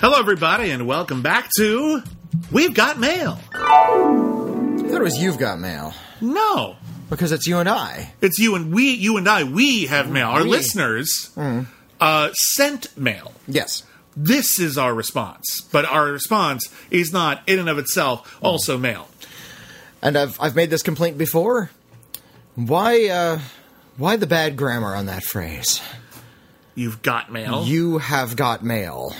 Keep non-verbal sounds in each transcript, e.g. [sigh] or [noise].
Hello, everybody, and welcome back to We've Got Mail. I thought it was You've Got Mail. No, Because it's you and I. it's you and we, you and I. We have mail. Our listeners uh, sent mail. Yes. This is our response, but our response is not in and of itself also mail. And I've I've made this complaint before. Why uh why the bad grammar on that phrase? You've got mail. You have got mail.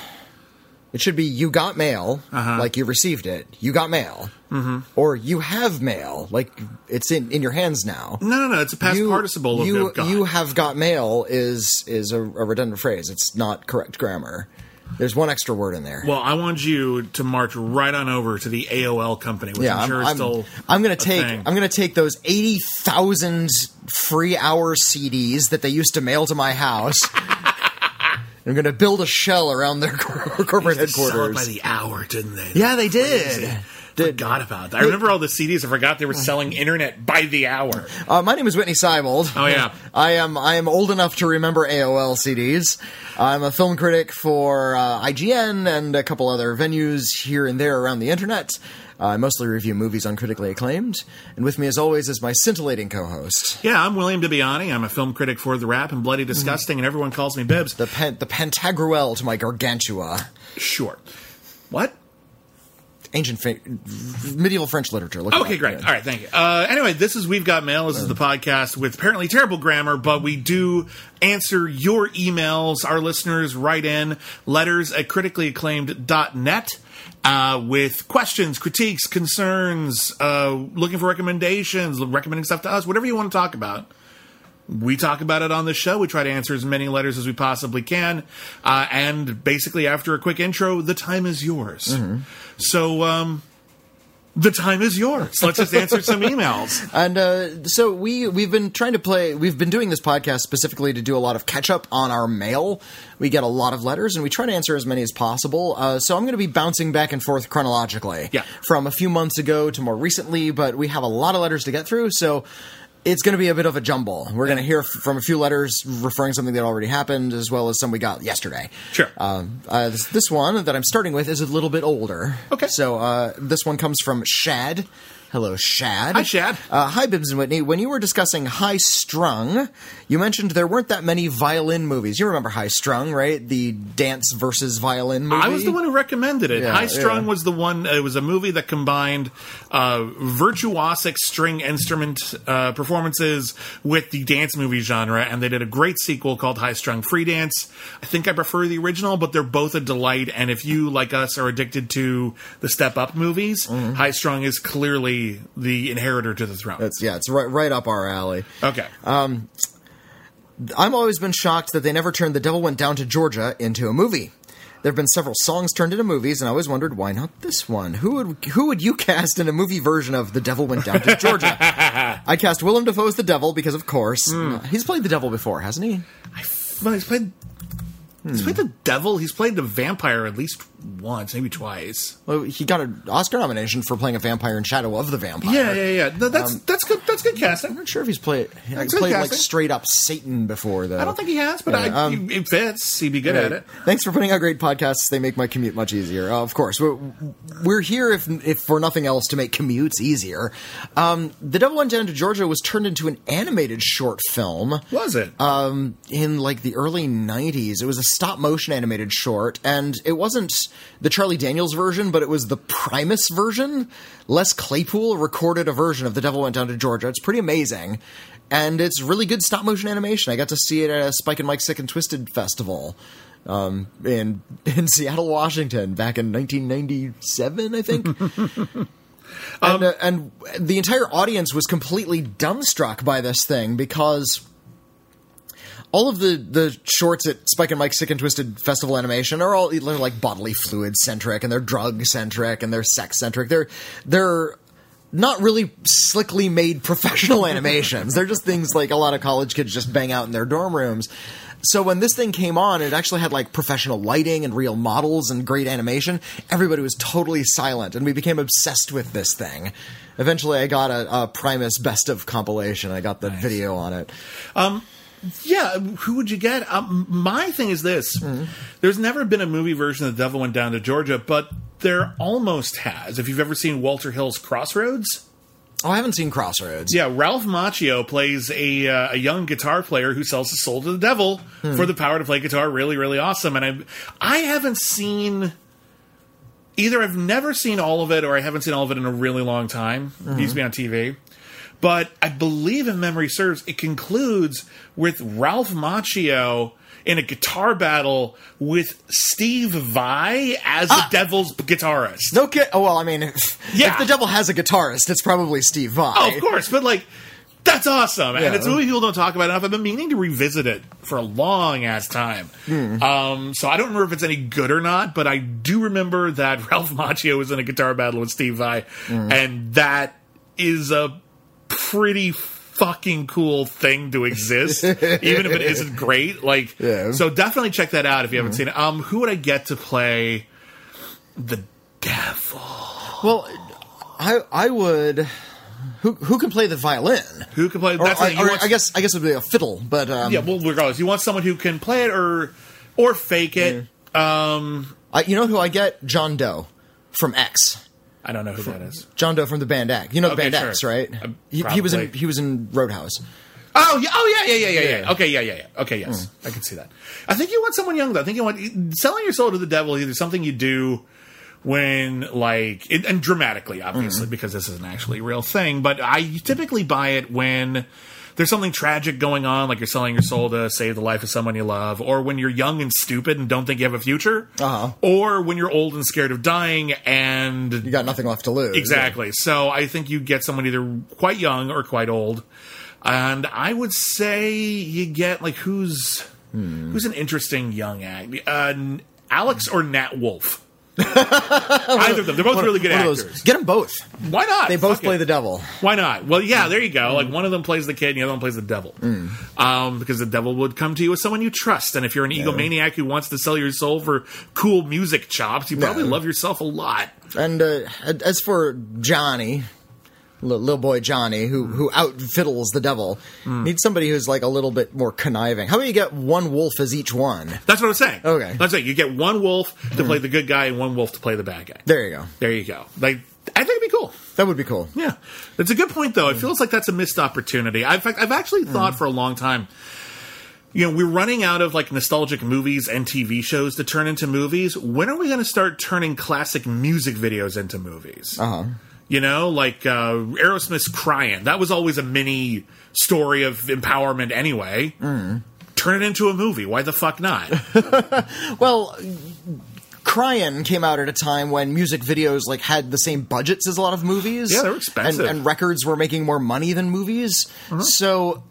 It should be you got mail, like you received it. You got mail. Mm-hmm. Or you have mail, like it's in, in your hands now. no, no, no. It's a past you, participle of you, have got. you have got mail is is a, a redundant phrase. It's not correct grammar. There's one extra word in there. well, I want you to march right on over to the AOL company, which yeah, I'm sure is I'm, still. I'm gonna take thing. I'm gonna take those eighty thousand free hour CDs that they used to mail to my house. I'm gonna build a shell around their [laughs] corporate They sell it headquarters. by the hour, didn't they? yeah, they did. Did- Forgot about that. I remember all the CDs. I forgot they were selling internet by the hour. Uh, my name is Witney Seibold. Oh, yeah. [laughs] I am I am old enough to remember AOL CDs. I'm a film critic for uh, IGN and a couple other venues here and there around the internet. I mostly review movies uncritically acclaimed, and with me, as always, is my scintillating co-host, Yeah, I'm William Bibbiani. I'm a film critic for TheWrap and Bloody Disgusting, and everyone calls me Bibbs. the pen, the Pantagruel to my Gargantua. Sure. What? Ancient fa- medieval French literature. Look Okay, great. All right, thank you. Uh, anyway, this is We've Got Mail. This is the podcast with apparently terrible grammar, but we do answer your emails. Our listeners write in letters at criticallyacclaimed.net uh, with questions, critiques, concerns, uh, looking for recommendations, recommending stuff to us, whatever you want to talk about. We talk about it on the show. We try to answer as many letters as we possibly can. Uh, and basically, after a quick intro, the time is yours. So, um, the time is yours. Let's just answer some emails. [laughs] And uh, so we we've been trying to play. We've been doing this podcast specifically to do a lot of catch up on our mail. We get a lot of letters, and we try to answer as many as possible. Uh, so I'm going to be bouncing back and forth chronologically, Yeah. from a few months ago to more recently. But we have a lot of letters to get through, so. It's going to be a bit of a jumble. We're going to hear from a few letters referring something that already happened, as well as some we got yesterday. Sure. Um, uh, this, this one that I'm starting with is a little bit older. Okay. So uh, this one comes from Shad. Hello, Shad. Hi, Shad. Uh, hi, Bibbs and Witney. When you were discussing High Strung, you mentioned there weren't that many violin movies. You remember High Strung, right? The dance versus violin movie. I was the one who recommended it. Yeah, High Strung yeah. was the one. It was a movie that combined uh, virtuosic string instrument uh, performances with the dance movie genre, and they did a great sequel called High Strung Free Dance. I think I prefer the original, but they're both a delight. And if you, like us, are addicted to the Step Up movies, Mm-hmm. High Strung is clearly the inheritor to the throne. It's, yeah, it's right, right up our alley. okay. I've always been shocked that they never turned The Devil Went Down to Georgia into a movie. There have been several songs turned into movies, and I always wondered why not this one. Who would who would you cast in a movie version of The Devil Went Down to [laughs] Georgia? I cast Willem Dafoe as the devil because, of course, Hmm. he's played the devil before, hasn't he? well, he's played. Hmm. He's played the devil. He's played the vampire at least once, maybe twice. Well, he got an Oscar nomination for playing a vampire in Shadow of the Vampire. Yeah, yeah, yeah. No, that's that's good. That's good casting. I'm not sure if he's played he's played like straight up Satan before though. I don't think he has, but Yeah, I, um, it fits. He'd be good at it. Thanks for putting out great podcasts. They make my commute much easier. Uh, of course, we're, we're here if if for nothing else to make commutes easier. Um, the Devil Went Down to Georgia was turned into an animated short film Was it? um, in like the early 90s. It was a stop motion animated short, and it wasn't the Charlie Daniels version, but it was the Primus version. Les Claypool recorded a version of The Devil Went Down to Georgia. It's pretty amazing. And it's really good stop motion animation. I got to see it at a Spike and Mike Sick and Twisted festival um, in [laughs] in Seattle, Washington, back in 1997, I think. [laughs] and, uh, and the entire audience was completely dumbstruck by this thing because all of the the shorts at Spike and Mike Sick and Twisted Festival Animation are all they're like bodily fluid centric and they're drug centric and they're sex centric. They're they're not really slickly made [laughs] professional animations. They're just things like a lot of college kids just bang out in their dorm rooms. So when this thing came on, it actually had like professional lighting and real models and great animation. Everybody was totally silent, and we became obsessed with this thing. Eventually, I got a, a Primus Best of compilation. I got the video on it. Um, Yeah, who would you get? Um, my thing is this: Mm-hmm. there's never been a movie version of The Devil Went Down to Georgia, but there almost has. If you've ever seen Walter Hill's Crossroads, Oh, I haven't seen Crossroads. yeah, Ralph Macchio plays a uh, a young guitar player who sells his soul to the devil Hmm. for the power to play guitar. Really, really awesome. And I I haven't seen either. I've never seen all of it, or I haven't seen all of it in a really long time. It used to be on TV. But I believe, if memory serves, it concludes with Ralph Macchio in a guitar battle with Steve Vai as the ah! devil's guitarist. No kid. Oh well, I mean, [laughs] if, Yeah. if the devil has a guitarist, it's probably Steve Vai. Oh, of course, but like that's awesome, and it's a movie people don't talk about enough. I've been meaning to revisit it for a long ass time. Hmm. Um, so I don't remember if it's any good or not, but I do remember that [laughs] Ralph Macchio was in a guitar battle with Steve Vai, hmm. and that is a pretty fucking cool thing to exist, [laughs] even if it isn't great. Like, Yeah. so definitely check that out if you haven't seen it. Um, who would I get to play the devil? Well, I I would. Who who can play the violin? Who can play? Or, That's you or want- I guess I guess it would be a fiddle, but um, Yeah, well, regardless, you want someone who can play it or or fake it. Um, I, you know who I get? John Doe from X. I don't know who that is. John Doe from the band X. You know the Okay, band sure. X, right? Uh, he, he was in he was in Roadhouse. Oh yeah, oh yeah, yeah, yeah, yeah, yeah. Okay, yeah, yeah, yeah. Okay, yes, I can see that. I think you want someone young though. I think you want selling your soul to the devil. Either something you do when like it, and dramatically, obviously, because this is an actually a real thing. But I typically buy it when. There's something tragic going on, like you're selling your soul to save the life of someone you love, or when you're young and stupid and don't think you have a future, Uh-huh. or when you're old and scared of dying and You got nothing left to lose. Exactly. So I think you get someone either quite young or quite old. And I would say you get like who's who's an interesting young act? Uh, Alex or Nat Wolff. Either of them. They're both really good One actors. Get them both. Why not? They both Fuck play it. the devil. Why not? Well, yeah, there you go. Like one of them plays the kid, and the other one plays the devil. Um, because the devil would come to you as someone you trust, and if you're an egomaniac who wants to sell your soul for cool music chops, you probably love yourself a lot. And uh, as for Johnny, little boy Johnny, who mm. who out fiddles the devil, mm. needs somebody who's like a little bit more conniving. How about you get one wolf as each one? That's what I'm saying. Okay. That's it. You get one wolf to play mm. the good guy and one wolf to play the bad guy. There you go. There you go. Like I think it'd be cool. That would be cool. Yeah, it's a good point though. It feels like that's a missed opportunity. I've I've actually thought for a long time. You know, we're running out of like nostalgic movies and TV shows to turn into movies. When are we going to start turning classic music videos into movies? Uh huh. You know, like uh, Aerosmith's "Crying." That was always a mini story of empowerment, anyway. Turn it into a movie. Why the fuck not? [laughs] Well, Crying came out at a time when music videos like had the same budgets as a lot of movies. Yeah, they were expensive. and, and records were making more money than movies. Uh-huh. So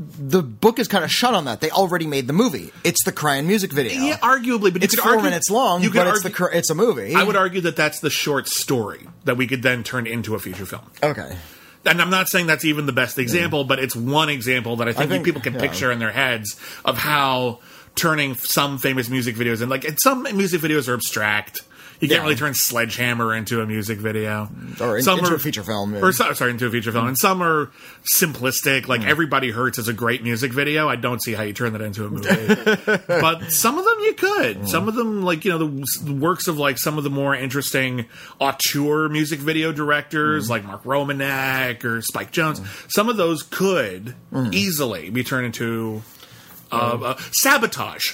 the book is kind of shut on that. They already made the movie. It's the Cryin music video. yeah, arguably, but it's four argue- minutes long, You but could it's the argue, cr- it's a movie. I would argue that that's the short story that we could then turn into a feature film. okay. And I'm not saying that's even the best example, but it's one example that I think, think- people can yeah. picture in their heads of how turning some famous music videos and like and some music videos are abstract. You can't Yeah. really turn Sledgehammer into a music video, Or in- Some into are- a feature film, or so- sorry, into a feature film. And some are simplistic, like "Everybody Hurts" is a great music video. I don't see how you turn that into a movie, [laughs] but some of them you could. Some of them, like you know, the, the works of like some of the more interesting auteur music video directors, like Mark Romanek or Spike Jonze. Some of those could easily be turned into. Uh, uh, sabotage,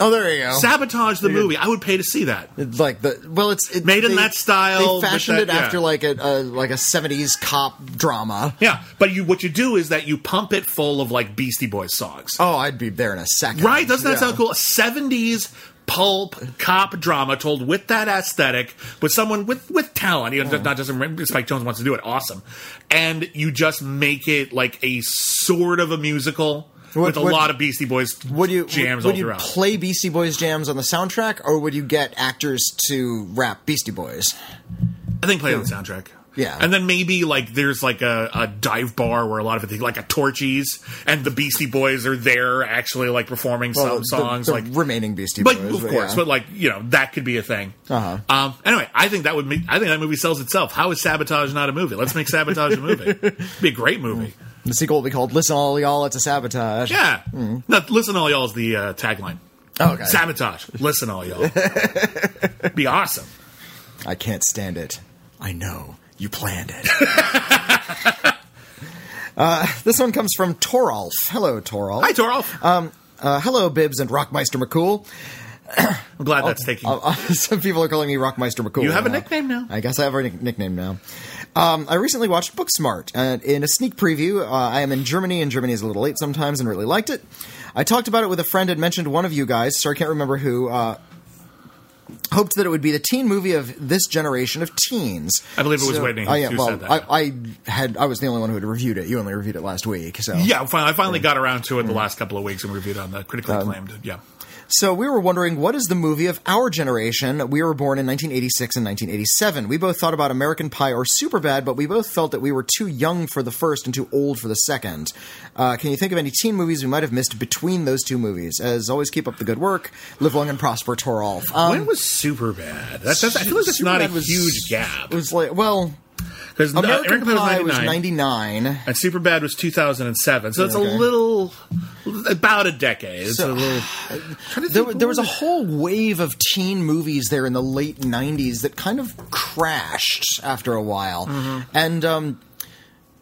Oh, there you go. sabotage the movie. I would pay to see that. It's like the well, it's it, Made in that style, They fashioned that- it yeah. after like a, a like a seventies cop drama. Yeah, but you what you do is that you pump it full of like Beastie Boys songs. Oh, I'd be there in a second. Right? Doesn't that Yeah. sound cool? 70s pulp cop drama told with that aesthetic, with someone with, with talent. You know, not just Spike Jonze wants to do it. Awesome. And you just make it like a sort of a musical Would- with a would- lot of Beastie Boys Would you jams would all you throughout. play Beastie Boys jams on the soundtrack, or would you get actors to rap Beastie Boys? I think play it on the soundtrack. Yeah. And then maybe like there's like a, a dive bar where a lot of it like a Torchies and the Beastie Boys are there actually like performing Well, some the- songs the like remaining Beastie But Boys, of course, yeah. but like you know, that could be a thing. Uh-huh. Um, anyway, I think that would make. I think that movie sells itself. How is Sabotage not a movie? Let's make Sabotage a movie. It'd [laughs] be a great movie. The sequel will be called "Listen All Y'all, It's a Sabotage." Yeah. No, listen, all y'all is the uh, tagline. Oh, okay. Sabotage. Listen, all y'all. [laughs] Be awesome. I can't stand it. I know you planned it. [laughs] uh, this one comes from Toralf. Hello, Toralf. Hi, Toralf. Um, uh, hello, Bibbs and Rockmeister McCool. [clears throat] I'm glad that's taking. Uh, uh, [laughs] some people are calling me Rockmeister McCool. you have a nickname now. I guess I have a nickname now. Um, I recently watched Booksmart, and in a sneak preview, uh, I am in Germany, and Germany is a little late sometimes, and really liked it. I talked about it with a friend and mentioned one of you guys, so I can't remember who, uh, hoped that it would be the teen movie of this generation of teens. I believe it was So- Witney Oh, yeah, who well, said that. I, I had I was the only one who had reviewed it. You only reviewed it last week, so Yeah, I finally got around to it the last couple of weeks and reviewed on the critically acclaimed. Yeah. So we were wondering what is the movie of our generation? We were born in 1986 and 1987. We both thought about American Pie or Superbad, but we both felt that we were too young for the first and too old for the second. Uh, can you think of any teen movies we might have missed between those two movies? As always, keep up the good work. Live long and prosper, Torolf. Um, when was super bad? That's, that's, I feel like that's not a was- huge gap It was like well, because American Pie was 99, 99. and Superbad was 2007, so it's Okay. a little about a decade. It's So- a little. [sighs] There, there was a whole wave of teen movies there in the late 90s that kind of crashed after a while. Mm-hmm. And um,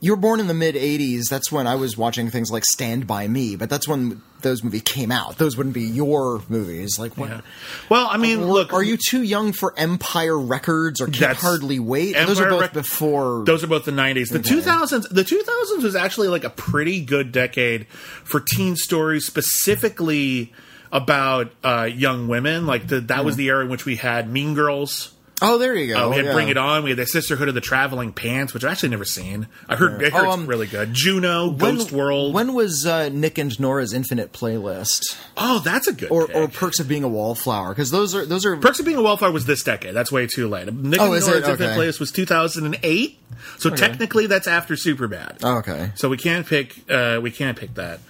you were born in the mid 80s. That's when I was watching things like Stand By Me, but that's when those movies came out. Those wouldn't be your movies. Like, what? Yeah. Well, I mean, Or- look, are you too young for Empire Records or Can't Hardly Wait? those are both Rec- before. Those are both the 90s. The Okay. 2000s, the 2000s was actually like a pretty good decade for teen stories, specifically about uh, young women. Like the, that was the era in which we had Mean Girls. Oh, there you go. Uh, we had yeah. Bring It On. We had the Sisterhood of the Traveling Pants, which I've actually never seen. I heard, I heard Oh, it's um, really good. Juno, When- Ghost World. When was uh, Nick and Nora's Infinite Playlist? oh, that's a good Or, pick. or Perks of Being a Wallflower? Because those are those are Perks of Being a Wallflower was this decade. That's way too late. Nick Oh, and? Nora's Infinite Playlist was 2008. So technically, that's after Superbad. Oh, okay. So we can't pick. Uh, we can't pick that.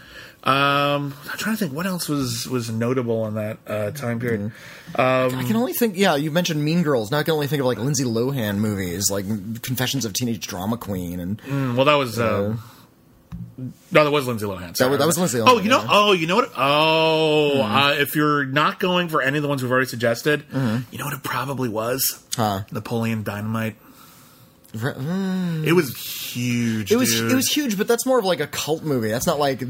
Um, I'm trying to think what else was was notable in that uh, time period. I can only think. Yeah, you mentioned Mean Girls. Now I can only think of like Lindsay Lohan movies, like Confessions of Teenage Drama Queen, and Mm, well, that was. Uh, no, that was Lindsay Lohan. Sorry. was- that was Lindsay Oh, you know. yeah. Oh, you know what? Oh, uh, if you're not going for any of the ones we've already suggested, you know what it probably was? Huh. Napoleon Dynamite. Mm. It was huge. it was dude. it was huge. But that's more of like a cult movie. That's not like the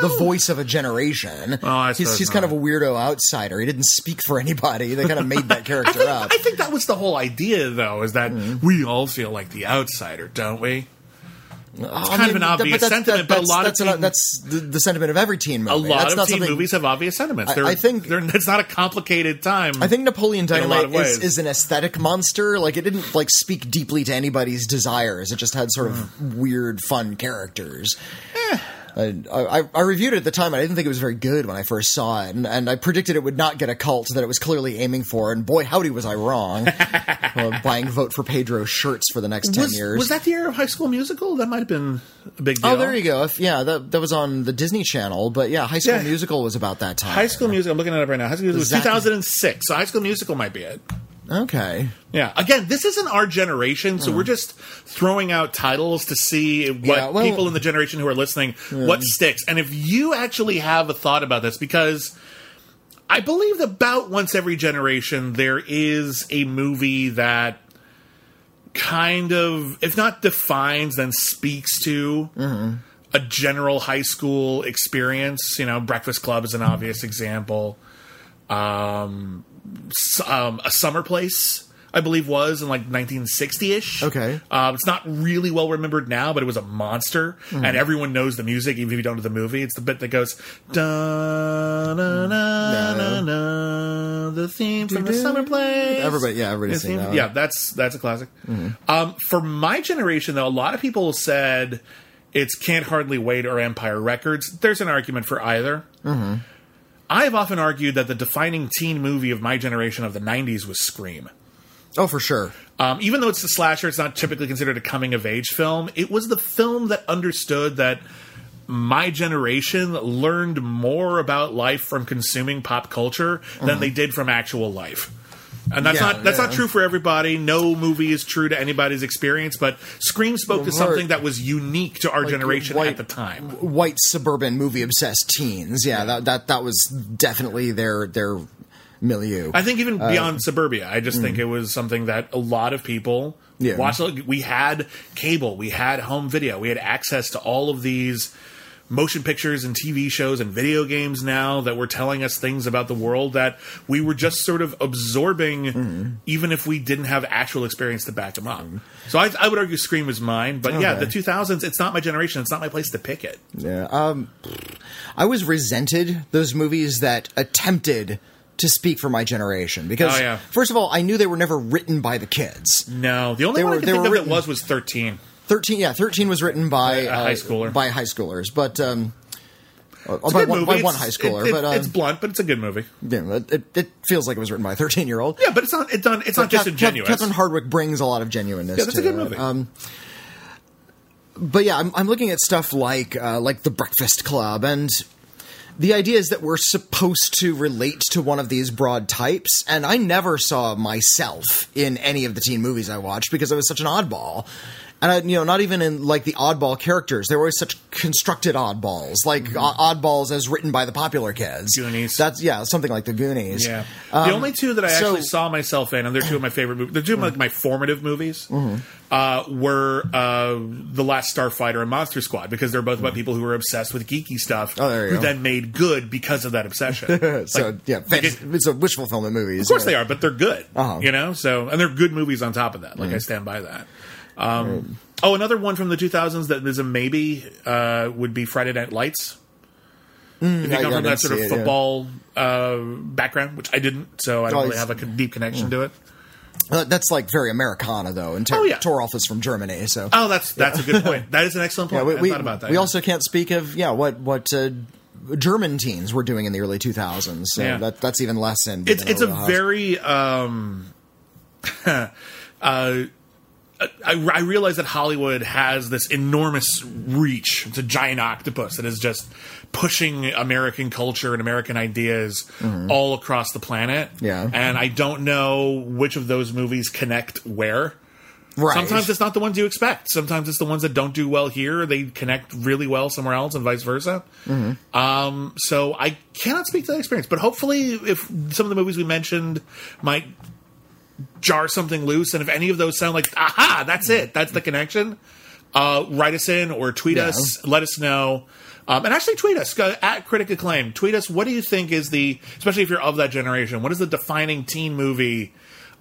the voice of a generation. Oh, I he's he's kind of a weirdo outsider. He didn't speak for anybody. They kind of made that [laughs] I character think, up. I think that was the whole idea, though, is that we all feel like the outsider, don't we? It's kind of an obvious sentiment, but a lot of that's, teen- that's the, the sentiment of every teen movie. A lot that's of not teen movies have obvious sentiments. I- They're, I think- they're, it's not a complicated time. I think Napoleon Dynamite is, is an aesthetic monster. Like it didn't like speak deeply to anybody's desires. It just had sort of Mm. weird, fun characters. Eh. I, I, I reviewed it at the time, and I didn't think it was very good when I first saw it, and, and I predicted it would not get a cult that it was clearly aiming for. And boy, howdy, was I wrong! [laughs] uh, buying vote for Pedro shirts for the next ten was, years. was that the era of High School Musical? That might have been a big deal. Oh, there you go. If, yeah, that that was on the Disney Channel. But yeah, High School Yeah. Musical was about that time. High School Musical. I'm looking at it up right now. High School Musical was Zac- 2006. So High School Musical might be it. Okay. Yeah. Again, this isn't our generation, so we're just throwing out titles to see what Hmm. Yeah, well- people in the generation who are listening what sticks. And if you actually have a thought about this, because I believe that about once every generation there is a movie that kind of, if not defines, then speaks to Mm-hmm. a general high school experience. You know, Breakfast Club is an obvious example. Um, um, a summer place. I believe was in like 1960ish. Okay. um, it's not really well remembered now, but it was a monster, Hmm. and everyone knows the music, even if you don't know the movie. It's the bit that goes da na na na na, the theme from the summer place. Everybody- yeah, everybody's seen that. Yeah, that's that's a classic. Um, for my generation, though, a lot of people said it's Can't Hardly Wait or Empire Records. There's an argument for either. I have often argued that the defining teen movie of my generation of the 90s was Scream. Oh, for sure. Um, even though it's a slasher, it's not typically considered a coming of age film. It was the film that understood that my generation learned more about life from consuming pop culture than they did from actual life. And that's Yeah, not that's not true for everybody. No movie is true to anybody's experience, but Scream spoke to something that was unique to our generation white- at the time. white suburban movie obsessed teens. Yeah, That, that that was definitely their their milieu. I think even Uh, beyond suburbia, I just think it was something that a lot of people mm. Yeah. watched. We had cable, we had home video, we had access to all of these motion pictures and TV shows and video games now that were telling us things about the world that we were just sort of absorbing, Mm-hmm. even if we didn't have actual experience to back them up. So I, I would argue Scream is mine, but yeah, the 2000s. It's not my generation. It's not my place to pick it. Yeah. Um, I was resented those movies that attempted to speak for my generation because, Oh, yeah. first of all, I knew they were never written by the kids. No, the only They one were- I they think were of written- that was was 13. Thirteen, yeah, thirteen was written by A high schooler. by high schoolers, but um, a by, one, by one high schooler. it- it- but um, it's blunt, but it's a good movie. yeah, it, it, it feels like it was written by a thirteen year old. Yeah, but it's not. It's not. It's not disingenuous. Catherine Hardwicke brings a lot of genuineness. Yeah, that's to a good it. movie. Um, but yeah, I'm, I'm looking at stuff like uh, like the Breakfast Club, and the idea is that we're supposed to relate to one of these broad types. And I never saw myself in any of the teen movies I watched because I was such an oddball. And I, you know, not even in like the oddball characters, they were always such constructed oddballs, like o- oddballs as written by the popular kids. Mm-hmm. Goonies. That's yeah, something like the Goonies. Yeah, Um, the only two that I so- actually saw myself in, and they're two of my favorite movies. They're two of my, my formative movies. Mm-hmm. Uh, were uh, the Last Starfighter and Monster Squad because they're both about people who were obsessed with geeky stuff, Mm. Oh, who go. then made good because of that obsession. [laughs] so Like, yeah, like it- it's a wish fulfillment movies. Of course they are, but they're good. Uh-huh. Mm. You know, so and they're good movies on top of that. Like I stand by that. Um, Oh, another one from the 2000s that is a maybe uh, would be Friday Night Lights. if you Mm, come from that sort of it, yeah. football uh, background, which I didn't, so I don't Oh, really have a deep connection to it. Uh, that's like very Americana though, and Tor- Oh, yeah. Torolf is from Germany, so Oh, that's that's a good point. [laughs] That is an excellent point. yeah, we, I we, thought about that. we yeah. also can't speak of yeah what what uh, German teens were doing in the early 2000s. So Yeah. that that's even less in. it's it's a very um, [laughs] uh, I, I realize that Hollywood has this enormous reach. It's a giant octopus that is just pushing American culture and American ideas all across the planet. Mm-hmm. Yeah. and I don't know which of those movies connect where. right. Sometimes it's not the ones you expect. Sometimes it's the ones that don't do well here. They connect really well somewhere else, and vice versa. Mm-hmm. Um, so I cannot speak to that experience, but hopefully, if some of the movies we mentioned might jar something loose, and if any of those sound like aha, that's it, that's the connection. Uh, write us in or tweet Yeah. us. Let us know. Um, and actually, tweet us go, at Critic Acclaim. Tweet us. What do you think is the, especially if you're of that generation, what is the defining teen movie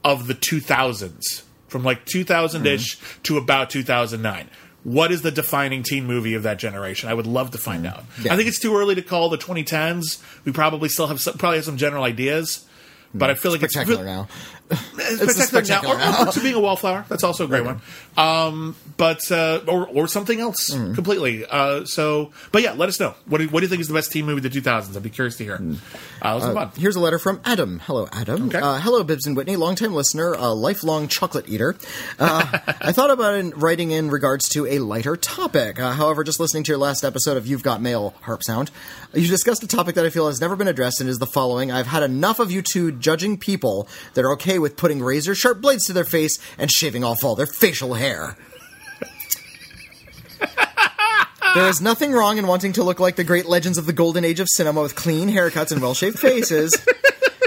of the 2000s, from like 2000 ish to about 2009? What is the defining teen movie of that generation? I would love to find out. Yeah. I think it's too early to call the 2010s. We probably still have some, probably have some general ideas, but I feel like spectacular it's now. It's spectacular, spectacular now. Or, or to being a wallflower. That's also a great one. Um, but uh, or or something else Mm. completely. Uh, so, but yeah, let us know. What do, what do you think is the best teen movie of the 2000s? I'd be curious to hear. Uh, let's move on. Here's a letter from Adam. Hello, Adam. Okay. Uh, hello, Bibbs and Witney, longtime listener, a lifelong chocolate eater. Uh, [laughs] I thought about in, writing in regards to a lighter topic. Uh, however, just listening to your last episode of You've Got Mail, Harp Sound, you discussed a topic that I feel has never been addressed and is the following. I've had enough of you two judging people that are okay with putting razor sharp blades to their face and shaving off all their facial hair. There is nothing wrong in wanting to look like the great legends of the golden age of cinema with clean haircuts and well shaved faces.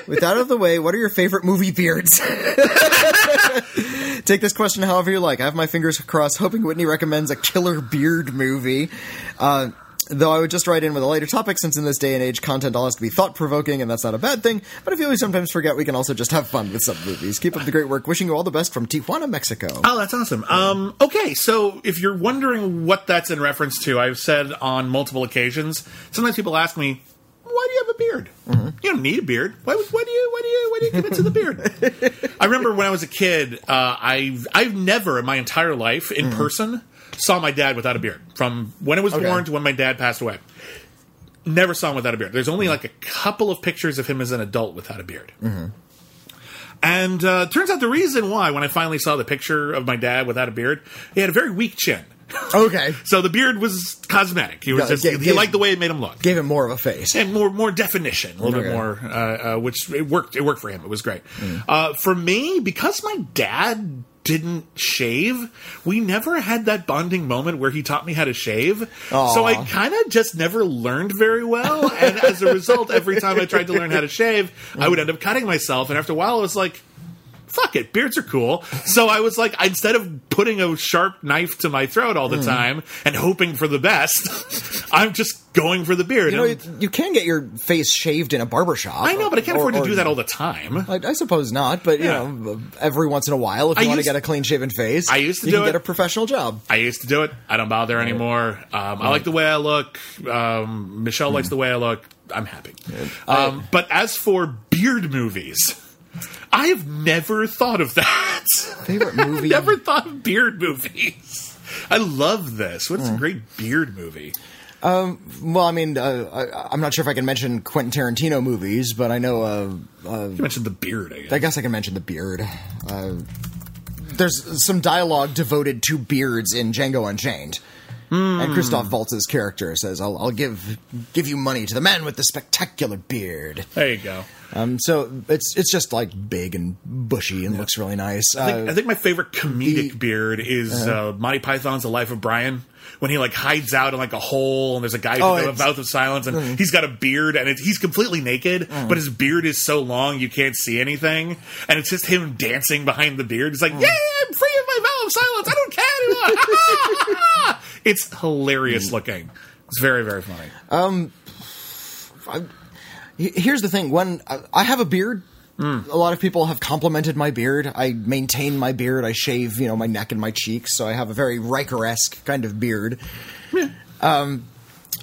With that out of the way, what are your favorite movie beards? [laughs] Take this question however you like. I have my fingers crossed, hoping Witney recommends a killer beard movie. Uh, though I would just write in with a lighter topic, since in this day and age, content all has to be thought provoking, and that's not a bad thing. But I feel we sometimes forget we can also just have fun with some movies. Keep up the great work. Wishing you all the best from Tijuana, Mexico. Oh, that's awesome. Um, okay, so if you're wondering what that's in reference to, I've said on multiple occasions. Sometimes people ask me, "Why do you have a beard? You don't need a beard. Why, why do you? Why do you? Why do you commit to the beard?" [laughs] I remember when I was a kid, uh, I've I've never in my entire life in person saw my dad without a beard. From when it was Okay. born to when my dad passed away, never saw him without a beard. There's only like a couple of pictures of him as an adult without a beard. And uh, turns out the reason why, when I finally saw the picture of my dad without a beard, he had a very weak chin. Okay. [laughs] So the beard was cosmetic. He was just gave- he liked the way it made him look. Gave him more of a face. and more more definition, a little Okay. bit more, uh, uh, which it worked. It worked for him. It was great. Mm. Uh, for me, because my dad didn't shave, we never had that bonding moment where he taught me how to shave. So I kind of just never learned very well, and as a result, every time I tried to learn how to shave, I would end up cutting myself. And after a while, I was like. Fuck it, beards are cool. So I was like, instead of putting a sharp knife to my throat all the Mm. time and hoping for the best, [laughs] I'm just going for the beard. You know, And- you, can get your face shaved in a barber shop. I know, but I can't Or- afford to or- do that all the time. I, I suppose not, but Yeah. you know, every once in a while, if I you want to get a clean shaven face, I used to you do can it. get a professional job. I used to do it. I don't bother anymore. Um, I like the way I look. Um, Michelle likes the way I look. I'm happy. Um, but as for beard movies, I have never thought of that. Favorite [laughs] movie? never thought of beard movies. I love this. What's a great beard movie? Well, I mean, uh, I, I'm not sure if I can mention Quentin Tarantino movies, but I know. Uh, You mentioned the beard. I guess. I guess I can mention the beard. Uh, there's some dialogue devoted to beards in Django Unchained. And Christoph Waltz's character says, I'll, "I'll give give you money to the man with the spectacular beard." there you go. Um, so it's it's just like big and bushy and looks really nice. I think, Uh, I think my favorite comedic the- beard is uh, Monty Python's The Life of Brian. When he like hides out in like a hole and there's a guy Oh, with a mouth of silence and he's got a beard and it's, he's completely naked, but his beard is so long you can't see anything, and it's just him dancing behind the beard. He's like, "Yeah, I'm free of of silence. I don't care anymore." it's hilarious looking. It's very very funny. H- Here's the thing: when I- I have a beard, Hmm. a lot of people have complimented my beard. I maintain my beard. I shave, you know, my neck and my cheeks, so I have a very Riker-esque kind of beard. Um,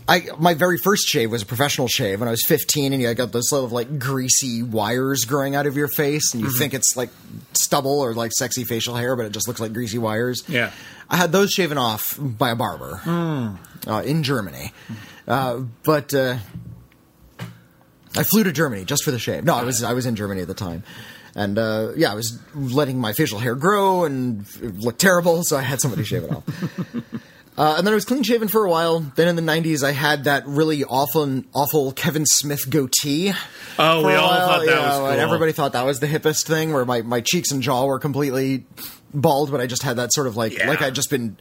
I my very first shave was a professional shave when I was 15, and you got those sort of like greasy wires growing out of your face, and you Mm-hmm. think it's like stubble or like sexy facial hair, but it just looks like greasy wires. Yeah. I had those shaven off by a barber Hmm. uh, in Germany, uh, but. Uh, I flew to Germany just for the shave. No, I was I was in Germany at the time, and uh, yeah, I was letting my facial hair grow and it looked terrible, so I had somebody shave it off. [laughs] Uh, and then I was clean shaven for a while. Then in the '90s, I had that really awful, awful Kevin Smith goatee. Oh, we all thought that yeah, was and cool. everybody thought that was the hippest thing, where my, my cheeks and jaw were completely bald, but I just had that sort of like Yeah. like I'd just been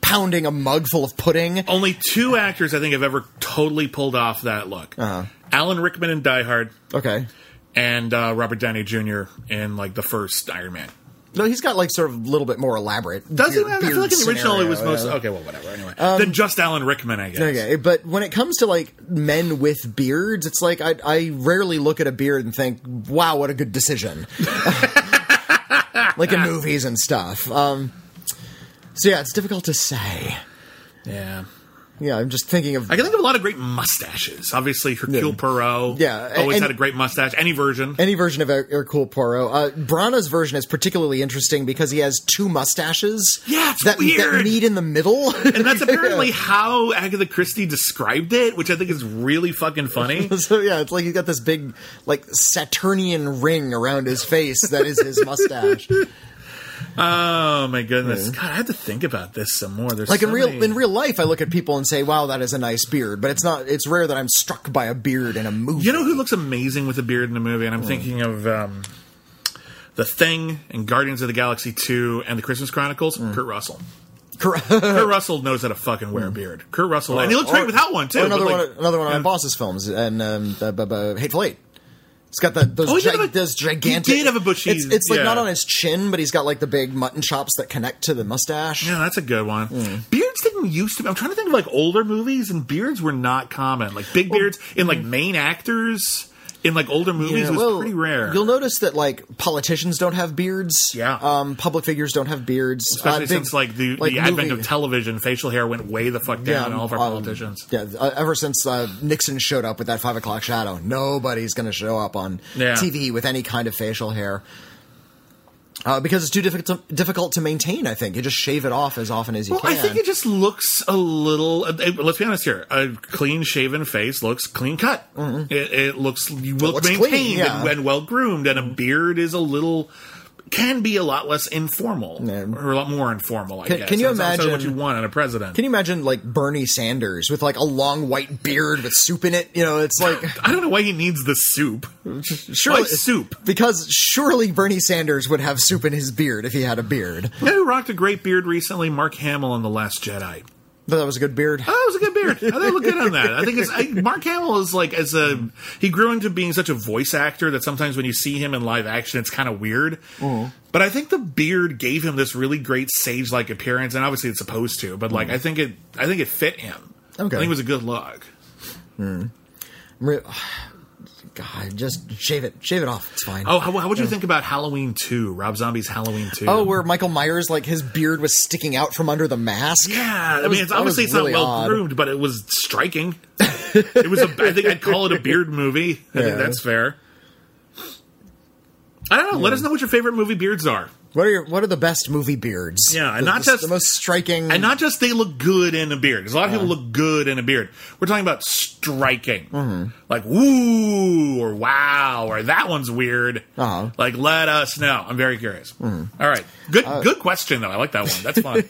pounding a mug full of pudding. Only two actors I think have ever totally pulled off that look: Uh-huh. Alan Rickman in Die Hard Okay, and uh, Robert Downey Jr. in like the first Iron Man. No, he's got like sort of a little bit more elaborate. Does it? beard- I feel like in the original it was most yeah. okay. Well, whatever. Anyway, then just Alan Rickman, I guess. Okay, but when it comes to like men with beards, it's like I, I rarely look at a beard and think, "Wow, what a good decision." [laughs] like in movies and stuff. Um, so yeah, it's difficult to say. Yeah, Yeah, I'm just thinking of I can think of a lot of great mustaches. Obviously, Hercule Yeah. Poirot. Yeah, always and- had a great mustache. Any version. any version of Hercule Poirot. Uh, Branagh's version is particularly interesting because he has two mustaches. Yeah, that, that meet in the middle, and that's [laughs] apparently how Agatha Christie described it, which I think is really fucking funny. [laughs] So yeah, it's like he's got this big, like Saturnian ring around his face that is his mustache. [laughs] oh my goodness, God, I had to think about this some more. There's Like in real many- in real life, I look at people and say, "Wow, that is a nice beard." But it's not. It's rare that I'm struck by a beard in a movie. You know who looks amazing with a beard in a movie? And I'm thinking of um, The Thing and Guardians of the Galaxy 2 and The Christmas Chronicles. Kurt Russell. [laughs] Kurt Russell knows how to fucking wear a beard. Kurt Russell, and he looks great without one too. Another like, one, another one of my boss's films, and um, uh, bu- bu- Hateful Eight. It's got that those, Oh, he gi- a- those he gigantic. did have a bushy- It's, it's like yeah. not on his chin, but he's got like the big mutton chops that connect to the mustache. Yeah, that's a good one. Hmm. Beards didn't used to be. I'm trying to think of like older movies, and beards were not common. Like big beards in like main actors in like older movies Yeah, was well, pretty rare. You'll notice that like politicians don't have beards. Yeah. um, public figures don't have beards. Especially Uh, big- since like the, like the advent movie- of television, facial hair went way the fuck down in all of our um, politicians. Yeah, uh, ever since uh, Nixon showed up with that five o'clock shadow, nobody's going to show up on Yeah. TV with any kind of facial hair. Uh, because it's too difficult to, difficult to maintain, I think. You just shave it off as often as you Well, can. I think it just looks a little. Uh, let's be honest here. A clean shaven face looks clean cut. It, it looks you look maintained clean, yeah. and, and well groomed, and a beard is a little can be a lot less informal or a lot more informal. I Can- guess. can you That's also what you want in a president? Can you imagine like Bernie Sanders with like a long white beard with soup in it? You know, it's like [laughs] I don't know why he needs the soup. [laughs] surely soup? because surely Bernie Sanders would have soup in his beard if he had a beard. You know who rocked a great beard recently? Mark Hamill in The Last Jedi. But that was a good beard. Oh, that was a good beard. I think it looked good on that. I think it's I, Mark Hamill is like as a he grew into being such a voice actor that sometimes when you see him in live action, it's kind of weird. Mm-hmm. But I think the beard gave him this really great sage like appearance, and obviously it's supposed to. But like mm-hmm. I think it, I think it fit him. Okay. I think it was a good look. Mm-hmm. Re- God, just shave it, shave it off. It's fine. Oh, how would you think about Halloween Two? Rob Zombie's Halloween Two. Oh, where Michael Myers like his beard was sticking out from under the mask. Yeah, I was- mean, it's obviously it's really not well groomed, but it was striking. it was a. I think I'd call it a beard movie. I Yeah. think that's fair. I don't know. Let us know what your favorite movie beards are, What are your, what are the best movie beards? Yeah, and The- not the, just- the most striking. and not just they look good in a beard. Because a lot of people look good in a beard. We're talking about striking, Mm-hmm. like woo or wow or that one's weird. Uh-huh. Like let us know. I'm very curious. All right, good Uh, good question though. I like that one. That's fun.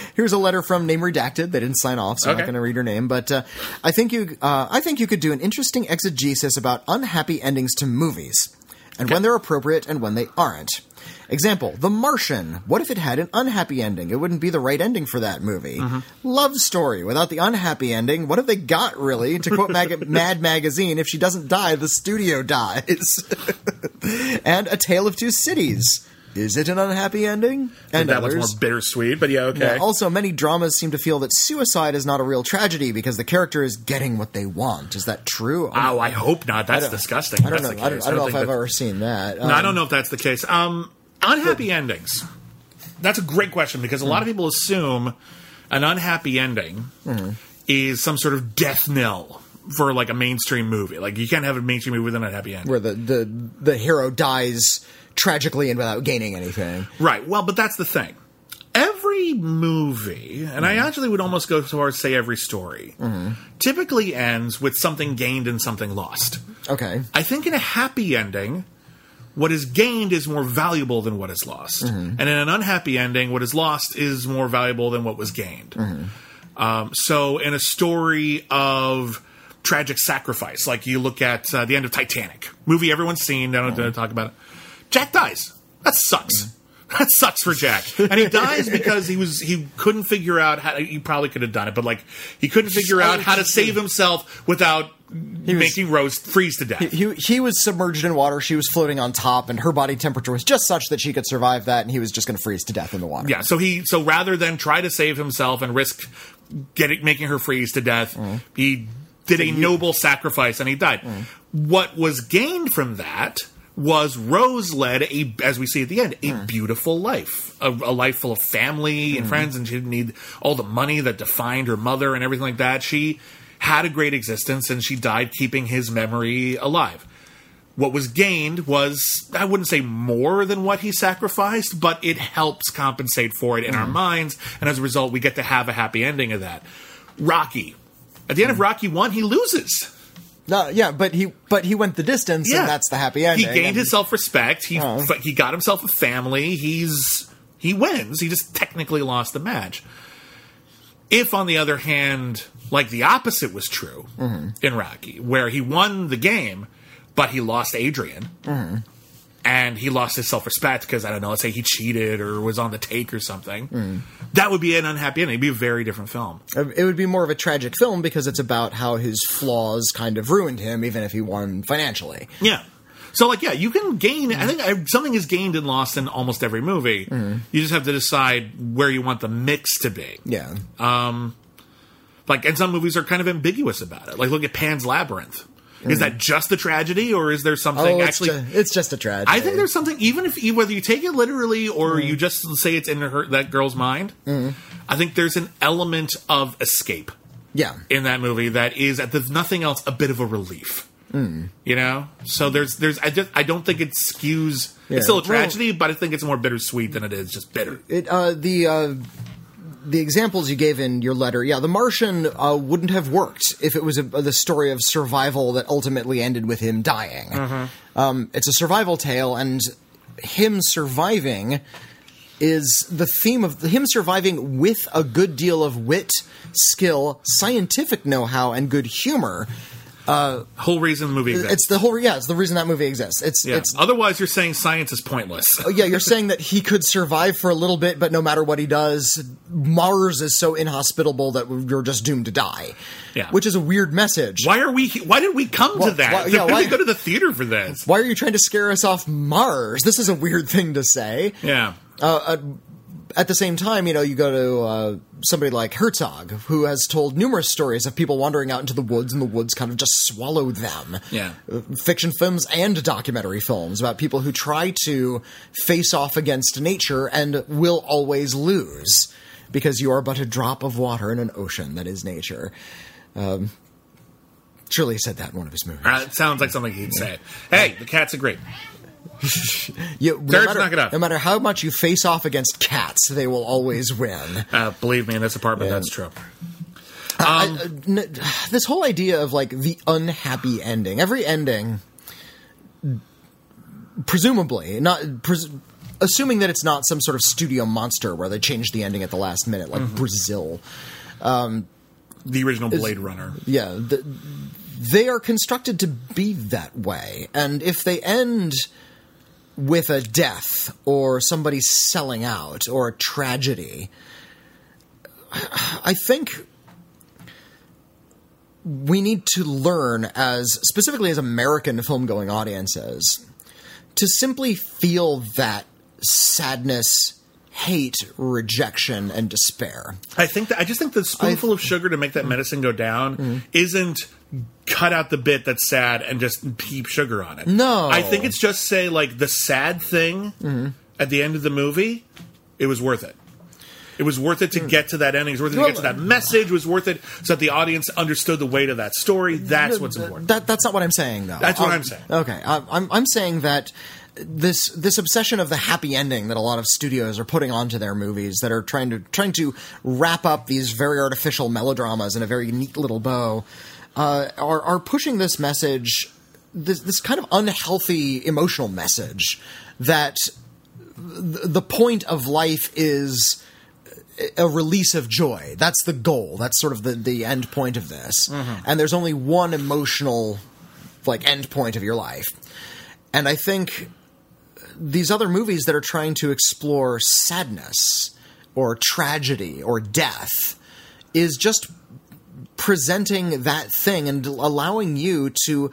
[laughs] Here's a letter from name redacted. They didn't sign off, so I'm not going to read her name. But uh, I think you, uh, I think you could do an interesting exegesis about unhappy endings to movies, and when they're appropriate and when they aren't. Example: The Martian. What if it had an unhappy ending? It wouldn't be the right ending for that movie. Mm-hmm. Love Story. Without the unhappy ending, what have they got really? To quote Mag- [laughs] Mad Magazine, if she doesn't die, the studio dies. [laughs] and A Tale of Two Cities. Is it an unhappy ending? And that one's others. more bittersweet, but yeah, okay. Yeah, also, many dramas seem to feel that suicide is not a real tragedy because the character is getting what they want. Is that true? Oh, I hope not. That's disgusting. I don't That's know. I don't. I don't know if I've that- ever seen that. No, I Um, don't know if that's the case. Um, unhappy endings. That's a great question because a lot of people assume an unhappy ending is some sort of death knell for like a mainstream movie. Like you can't have a mainstream movie with an unhappy ending. Where the, the, the hero dies tragically and without gaining anything. Right. Well, but that's the thing. Every movie, and I mm-hmm. actually would almost go so far as say every story, mm-hmm. typically ends with something gained and something lost. Okay. I think in a happy ending, what is gained is more valuable than what is lost. And in an unhappy ending, what is lost is more valuable than what was gained. Um, so in a story of tragic sacrifice, like you look at uh, the end of Titanic, movie everyone's seen, I don't have to talk about it. Jack dies. That sucks. That sucks for Jack, and he dies because he was he couldn't figure out how. He probably could have done it, but like he couldn't figure out oh, how to save himself without making Rose freeze to death. He, he was submerged in water, she was floating on top, and her body temperature was just such that she could survive that, and he was just going to freeze to death in the water. Yeah, so he so rather than try to save himself and risk getting making her freeze to death, mm-hmm. he did a noble sacrifice and he died. Mm-hmm. What was gained from that was Rose led a as we see at the end a hmm. beautiful life, a, a life full of family and hmm. friends, and she didn't need all the money that defined her mother and everything like that. She had a great existence and she died keeping his memory alive. What was gained was I wouldn't say more than what he sacrificed, but it helps compensate for it in our hmm. minds, and as a result, we get to have a happy ending of that. Rocky, at the end of Rocky One, he loses. No, yeah, but he but he went the distance, and that's the happy ending. He gained and- his self respect. He Oh. he got himself a family. He's he wins. He just technically lost the match. If, on the other hand, like the opposite was true Mm-hmm. in Rocky, where he won the game, but he lost Adrian, Mm-hmm. And he lost his self respect because I don't know, let's say he cheated or was on the take or something, Mm. that would be an unhappy ending. It'd be a very different film. It would be more of a tragic film because it's about how his flaws kind of ruined him, even if he won financially. Yeah. So, like, yeah, you can gain. I think uh, something is gained and lost in almost every movie. You just have to decide where you want the mix to be. Yeah. Um, Like, and some movies are kind of ambiguous about it. Like, look at Pan's Labyrinth. Is that just a tragedy, or is there something oh, it's, actually? ju- it's just a tragedy. I think there's something, even if whether you take it literally or you just say it's in her that girl's mind. I think there's an element of escape yeah. in that movie that is, if nothing else, a bit of a relief. You know, so there's there's I just I don't think it skews. Yeah. It's still a Well- tragedy, but I think it's more bittersweet than it is just bitter. It uh, the uh, the examples you gave in your letter, yeah, The Martian uh, wouldn't have worked if it was a, the story of survival that ultimately ended with him dying. Um, it's a survival tale, and him surviving is the theme of him surviving with a good deal of wit, skill, scientific know-how, and good humor. Uh, whole reason the movie exists. It's the whole yeah, it's the reason that movie exists. It's yeah. it's Otherwise, you're saying science is pointless. Oh, yeah, you're saying that he could survive for a little bit, but no matter what he does, Mars is so inhospitable that you're just doomed to die. Yeah. Which is a weird message. Why are we? Why did we come Why- to that? why- yeah, why did we go to the theater for this? Why are you trying to scare us off Mars? This is a weird thing to say. Yeah. Uh, uh, At the same time, you know, you go to uh, somebody like Herzog, who has told numerous stories of people wandering out into the woods, and the woods kind of just swallow them. Yeah. Uh, Fiction films and documentary films about people who try to face off against nature and will always lose because you are but a drop of water in an ocean that is nature. Um, Shirley said that in one of his movies. Uh, it sounds like something he'd say. Hey, the cats agree. You, no, matter, knock it off. no matter how much you face off against cats, they will always win. Uh, believe me, in this apartment, that's true. I- uh, n- this whole idea of like the unhappy ending. Every ending, presumably not. Pres- assuming that it's not some sort of studio monster where they change the ending at the last minute, like Brazil. The original Blade Runner. Yeah, the, they are constructed to be that way, and if they end with a death or somebody selling out or a tragedy, I think we need to learn as specifically as American film going audiences to simply feel that sadness, hate, rejection, and despair. I think that I just think the spoonful of sugar to make that medicine go down Mm-hmm. isn't cut out the bit that's sad and just heap sugar on it. No. I think it's just say like the sad thing Mm-hmm. at the end of the movie. It was worth it. It was worth it to get to that ending. It was worth it to get to that message. It was worth it so that the audience understood the weight of that story. That's what's important. That, that's not what I'm saying, though. That's what Um, I'm saying. Okay, I'm I'm saying that this this obsession of the happy ending that a lot of studios are putting onto their movies that are trying to trying to wrap up these very artificial melodramas in a very neat little bow uh, are are pushing this message this this kind of unhealthy emotional message that the point of life is a release of joy. That's the goal. That's sort of the, the end point of this. And there's only one emotional like end point of your life. And I think these other movies that are trying to explore sadness or tragedy or death is just presenting that thing and allowing you to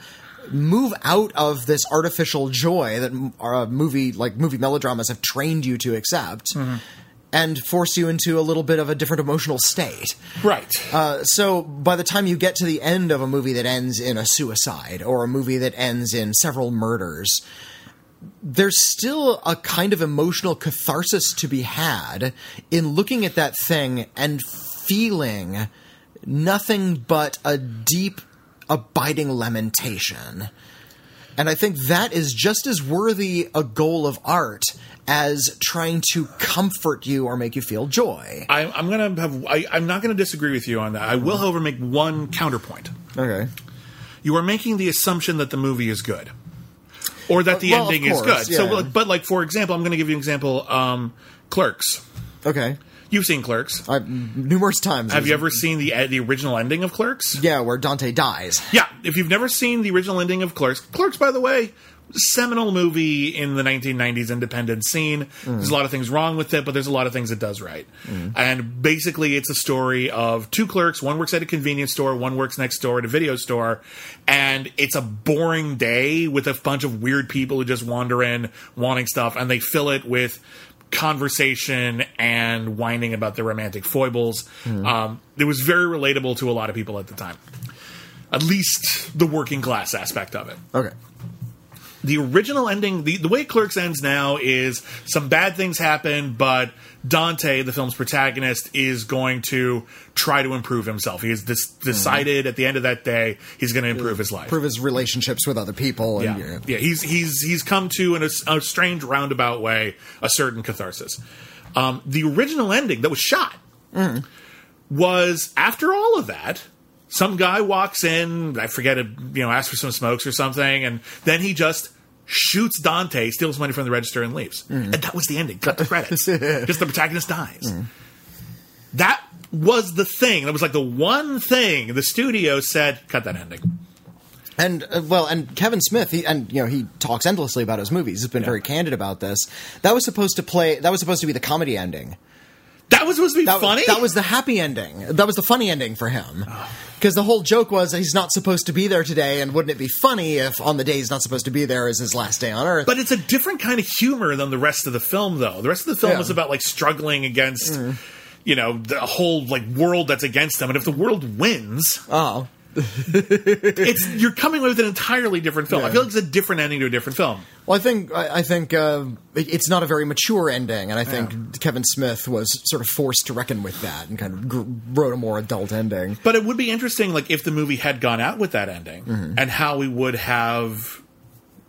move out of this artificial joy that uh, movie like movie melodramas have trained you to accept and force you into a little bit of a different emotional state. Right. Uh, so by the time you get to the end of a movie that ends in a suicide or a movie that ends in several murders, there's still a kind of emotional catharsis to be had in looking at that thing and feeling nothing but a deep, abiding lamentation. And I think that is just as worthy a goal of art as trying to comfort you or make you feel joy. I, I'm gonna have. I, I'm not gonna disagree with you on that. I will, however, make one counterpoint. Okay. You are making the assumption that the movie is good, or that the well, ending is good. So, yeah. like- but like for example, I'm going to give you an example. Um, Clerks. Okay. You've seen Clerks. I, numerous times. Have you ever seen the the original ending of Clerks? Yeah, where Dante dies. Yeah. If you've never seen the original ending of Clerks, Clerks, by the way, seminal movie in the 1990s independent scene. There's a lot of things wrong with it, but there's a lot of things it does right. And basically, it's a story of two clerks. One works at a convenience store, one works next door at a video store. And it's a boring day with a bunch of weird people who just wander in wanting stuff, and they fill it with conversation and whining about their romantic foibles. Um, it was very relatable to a lot of people at the time. At least the working class aspect of it Okay. The original ending, the, the way Clerks ends now is some bad things happen, but Dante, the film's protagonist, is going to try to improve himself. He has dis- decided at the end of that day he's going to improve his life. improve his relationships with other people. And, Yeah, yeah. He's he's he's come to in a, a strange roundabout way a certain catharsis. Um, the original ending that was shot was after all of that. Some guy walks in, I forget, it, you know, asks for some smokes or something, and then he just shoots Dante, steals money from the register, and leaves. And that was the ending. Cut the credits [laughs] because the protagonist dies. That was the thing. That was like the one thing the studio said. Cut that ending. And uh, well, and Kevin Smith, he, and you know, he talks endlessly about his movies. He's been very candid about this. That was supposed to play. That was supposed to be the comedy ending. That was supposed to be That, funny. that was the happy ending. That was the funny ending for him. Ah. Because the whole joke was that he's not supposed to be there today, and wouldn't it be funny if on the day he's not supposed to be there is his last day on Earth? But it's a different kind of humor than the rest of the film, though. The rest of the film Yeah. is about like struggling against, mm. you know, the whole like world that's against them. And if the world wins, oh, [laughs] it's you're coming with an entirely different film. I feel like it's a different ending to a different film. well, I think I, I think uh, it, it's not a very mature ending, and I think Kevin Smith was sort of forced to reckon with that and kind of gr- wrote a more adult ending. But it would be interesting, like if the movie had gone out with that ending, Mm-hmm. and how we would have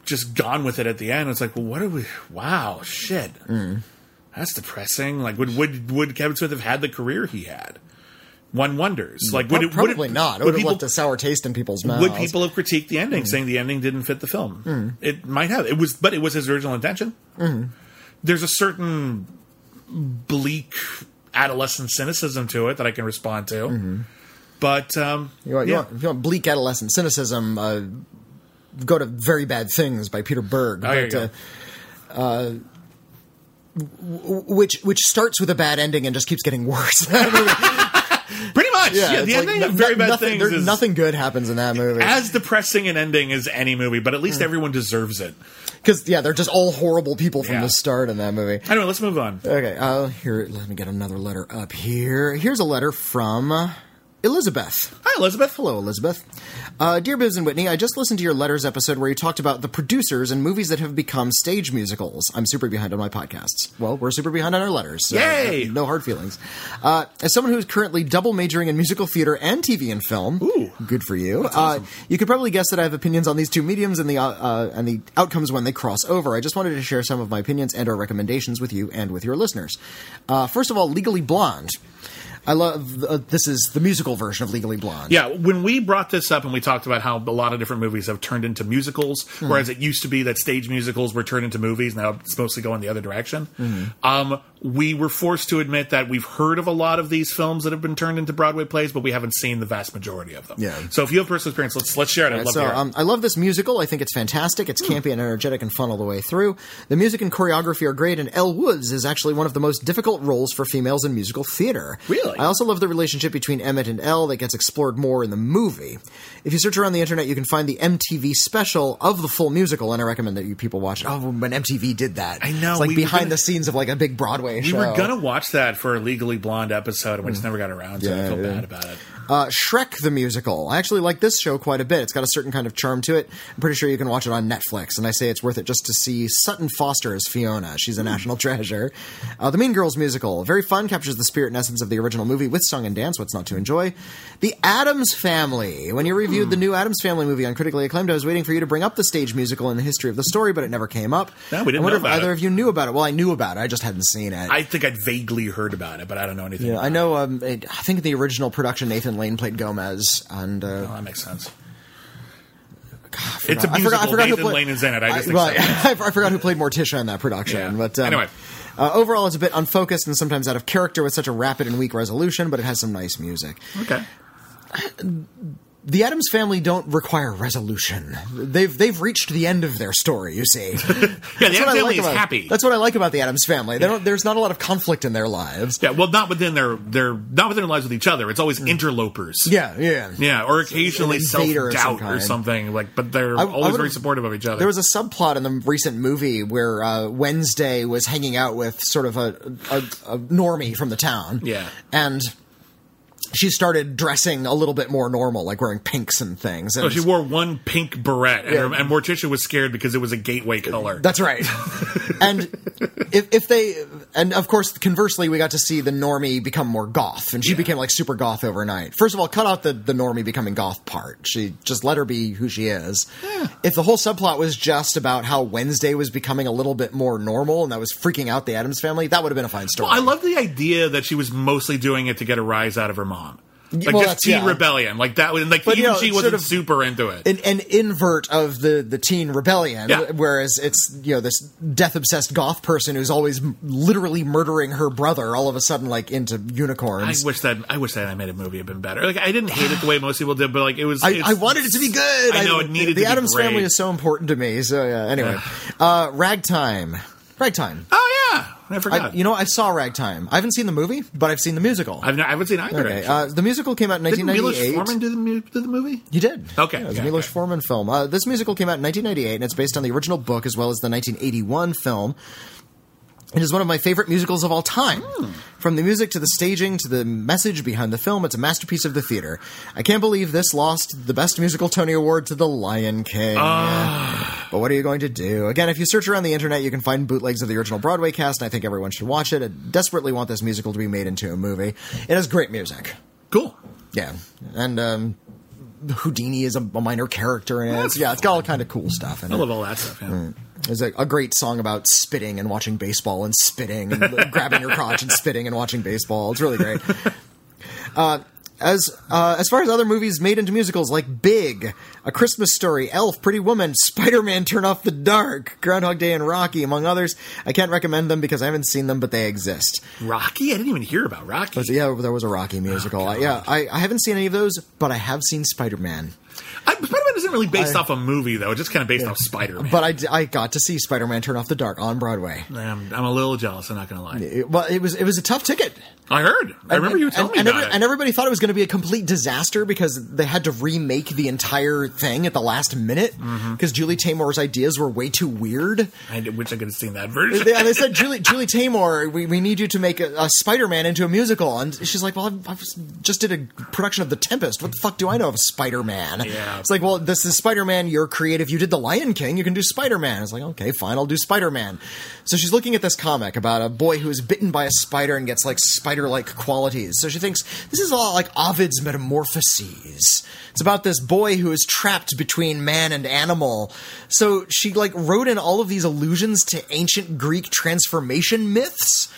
just gone with it at the end. It's like, well, what are we? Wow, shit, Mm. that's depressing. Like, would would would Kevin Smith have had the career he had? One wonders. Like, would it would Probably it, not. It Would would have people, left a sour taste in people's mouths. would people have critiqued the Mm. ending, saying the ending didn't fit the film? It might have. It was, but it was his original intention. Mm-hmm. There's a certain bleak adolescent cynicism to it that I can respond to. Mm-hmm. But um, You want, you want, you want bleak adolescent cynicism, uh, go to Very Bad Things by Peter Berg. Oh, go. uh, w- which which starts with a bad ending and just keeps getting worse. [laughs] Much. Yeah, it's the like ending no- of Very no- Bad nothing, Things is nothing good happens in that movie. as depressing an ending as any movie, but at least Mm. everyone deserves it. Because yeah, they're just all horrible people from Yeah. the start in that movie. Anyway, let's move on. Okay, uh, here, let me get another letter up here. Here's a letter from Elizabeth. Hi, Elizabeth. Hello, Elizabeth. Uh, Dear Biz and Witney, I just listened to your letters episode where you talked about the producers and movies that have become stage musicals. I'm super behind on my podcasts. Well, we're super behind on our letters. So Yay! No hard feelings. Uh, as someone who's currently double majoring in musical theater and TV and film, Ooh. good for you. Uh, you could probably guess that I have opinions on these two mediums and the uh, uh, and the outcomes when they cross over. I just wanted to share some of my opinions and or recommendations with you and with your listeners. Uh, first of all, Legally Blonde. I love uh, this is the musical version of Legally Blonde. Yeah, when we brought this up and we talked about how a lot of different movies have turned into musicals, whereas it used to be that stage musicals were turned into movies, now it's mostly going the other direction. Um, we were forced to admit that we've heard of a lot of these films that have been turned into Broadway plays, but we haven't seen the vast majority of them. Yeah. So if you have personal experience, let's let's share it. I'd love so um, I love this musical. I think it's fantastic. It's campy and energetic and fun all the way through. The music and choreography are great, and Elle Woods is actually one of the most difficult roles for females in musical theater. Really? I also love the relationship between Emmett and Elle that gets explored more in the movie. If you search around the internet, you can find the MTV special of the full musical, and I recommend that you people watch it. Oh, when MTV did that, I know, It's like behind gonna- the scenes of like a big Broadway we show. were gonna watch that for a Legally Blonde episode, and we just never got around to it. I feel yeah. bad about it. Uh, Shrek the musical. I actually like this show quite a bit. It's got a certain kind of charm to it. I'm pretty sure you can watch it on Netflix, and I say it's worth it just to see Sutton Foster as Fiona. She's a national [laughs] treasure. Uh, the Mean Girls musical. Very fun, captures the spirit and essence of the original movie with song and dance. What's not to enjoy? The Addams Family. When you reviewed the new Addams Family movie on Critically Acclaimed, I was waiting for you to bring up the stage musical and the history of the story, but it never came up. No, we didn't I wonder know if either it. of you knew about it. Well, I knew about it. I just hadn't seen it. I think I'd vaguely heard about it, but I don't know anything. Yeah, I know. Um, it, I think in the original production, Nathan Lane played Gomez, and uh. Well, that makes sense. I It's a I forgot- I forgot who Nathan played- Lane is in it. I just think well, so. [laughs] I forgot who played Morticia in that production. Yeah. But um, Anyway. uh, overall, it's a bit unfocused and sometimes out of character with such a rapid and weak resolution. But it has some nice music. Okay. The Addams family don't require resolution. They've they've reached the end of their story. You see, [laughs] Yeah, the Addams I family like is about, happy. That's what I like about the Addams family. They don't. There's not a lot of conflict in their lives. Yeah, well, not within their their not within their lives with each other. It's always interlopers. Mm. Yeah, yeah. Yeah, or occasionally self of some doubt or something like. But they're I- I always would've- very supportive of each other. There was a subplot in the recent movie where uh, Wednesday was hanging out with sort of a, a, a normie from the town. Yeah. And she started dressing a little bit more normal, like wearing pinks and things. And so she wore one pink beret, and, Yeah. her, and Morticia was scared because it was a gateway color. That's right. [laughs] and if, if they, and of course, conversely, we got to see the normie become more goth, and she Yeah. became like super goth overnight. First of all, cut out the, the normie becoming goth part. She just let her be who she is. If the whole subplot was just about how Wednesday was becoming a little bit more normal and that was freaking out the Addams family, that would have been a fine story. I love the idea that she was mostly doing it to get a rise out of her mom. Like well, just Teen yeah. Rebellion, like that. Like But, you know, she wasn't sort of- super into it. an, an invert of the the teen rebellion, Yeah. whereas it's you know this death obsessed goth person who's always m- literally murdering her brother, all of a sudden like into unicorns. I wish that I wish that animated movie had been better. Like I didn't hate it the way most people did, but like it was. I, I wanted it to be good. I know it needed the to be Addams great. family is so important to me. So yeah. Anyway, uh, Ragtime, Ragtime. Oh yeah, I I, forgot. you know, I saw Ragtime. I haven't seen the movie, but I've seen the musical. I've not, I haven't seen either. okay, uh, the musical came out in Didn't Milos 1998. Forman do the, mu- do the movie? He did. Okay, Yeah, it was okay, a Milos okay. Forman film. Uh, this musical came out in 1998, and it's based on the original book as well as the 1981 film. It is one of my favorite musicals of all time. Hmm. From the music to the staging to the message behind the film, it's a masterpiece of the theater. I can't believe this lost the Best Musical Tony Award to The Lion King. Ah. But what are you going to do? Again, if you search around the internet, you can find bootlegs of the original Broadway cast, and I think everyone should watch it. I desperately want this musical to be made into a movie. It has great music. Cool. Yeah, and um, Houdini is a, a minor character in it. Yeah, it's got all kind of cool stuff in I it. love all that stuff. Yeah. There's a, a great song about spitting and watching baseball and spitting and [laughs] grabbing your crotch and spitting and watching baseball. It's really great. [laughs] Uh, as uh, as far as other movies made into musicals like Big, A Christmas Story, Elf, Pretty Woman, Spider Man, Turn Off the Dark, Groundhog Day, and Rocky, among others, I can't recommend them because I haven't seen them, but they exist. Rocky? I didn't even hear about Rocky. But yeah, there was a Rocky musical. Uh, yeah, I, I haven't seen any of those, but I have seen Spider Man. I, Spider-Man isn't really based off a movie though. It's just kind of based off Spider-Man. But I, I got to see Spider Man Turn Off the Dark on Broadway. I'm, I'm a little jealous. I'm not going to lie. It, well, it was it was a tough ticket. I heard. I remember you telling and, me and every- and everybody thought it was going to be a complete disaster because they had to remake the entire thing at the last minute Mm-hmm. because Julie Taymor's ideas were way too weird. I wish I could have seen that version. They, they said, Julie, [laughs] Julie Taymor, we, we need you to make a, a Spider Man into a musical. And she's like, Well, I, I just did a production of The Tempest. What the fuck do I know of Spider Man? Yeah. It's like, Well, this is Spider Man. You're creative. You did The Lion King. You can do Spider Man. It's like, Okay, fine. I'll do Spider Man. So she's looking at this comic about a boy who is bitten by a spider and gets like spider like qualities. So she thinks this is all like Ovid's Metamorphoses. It's about this boy who is trapped between man and animal. So she like wrote in all of these allusions to ancient Greek transformation myths.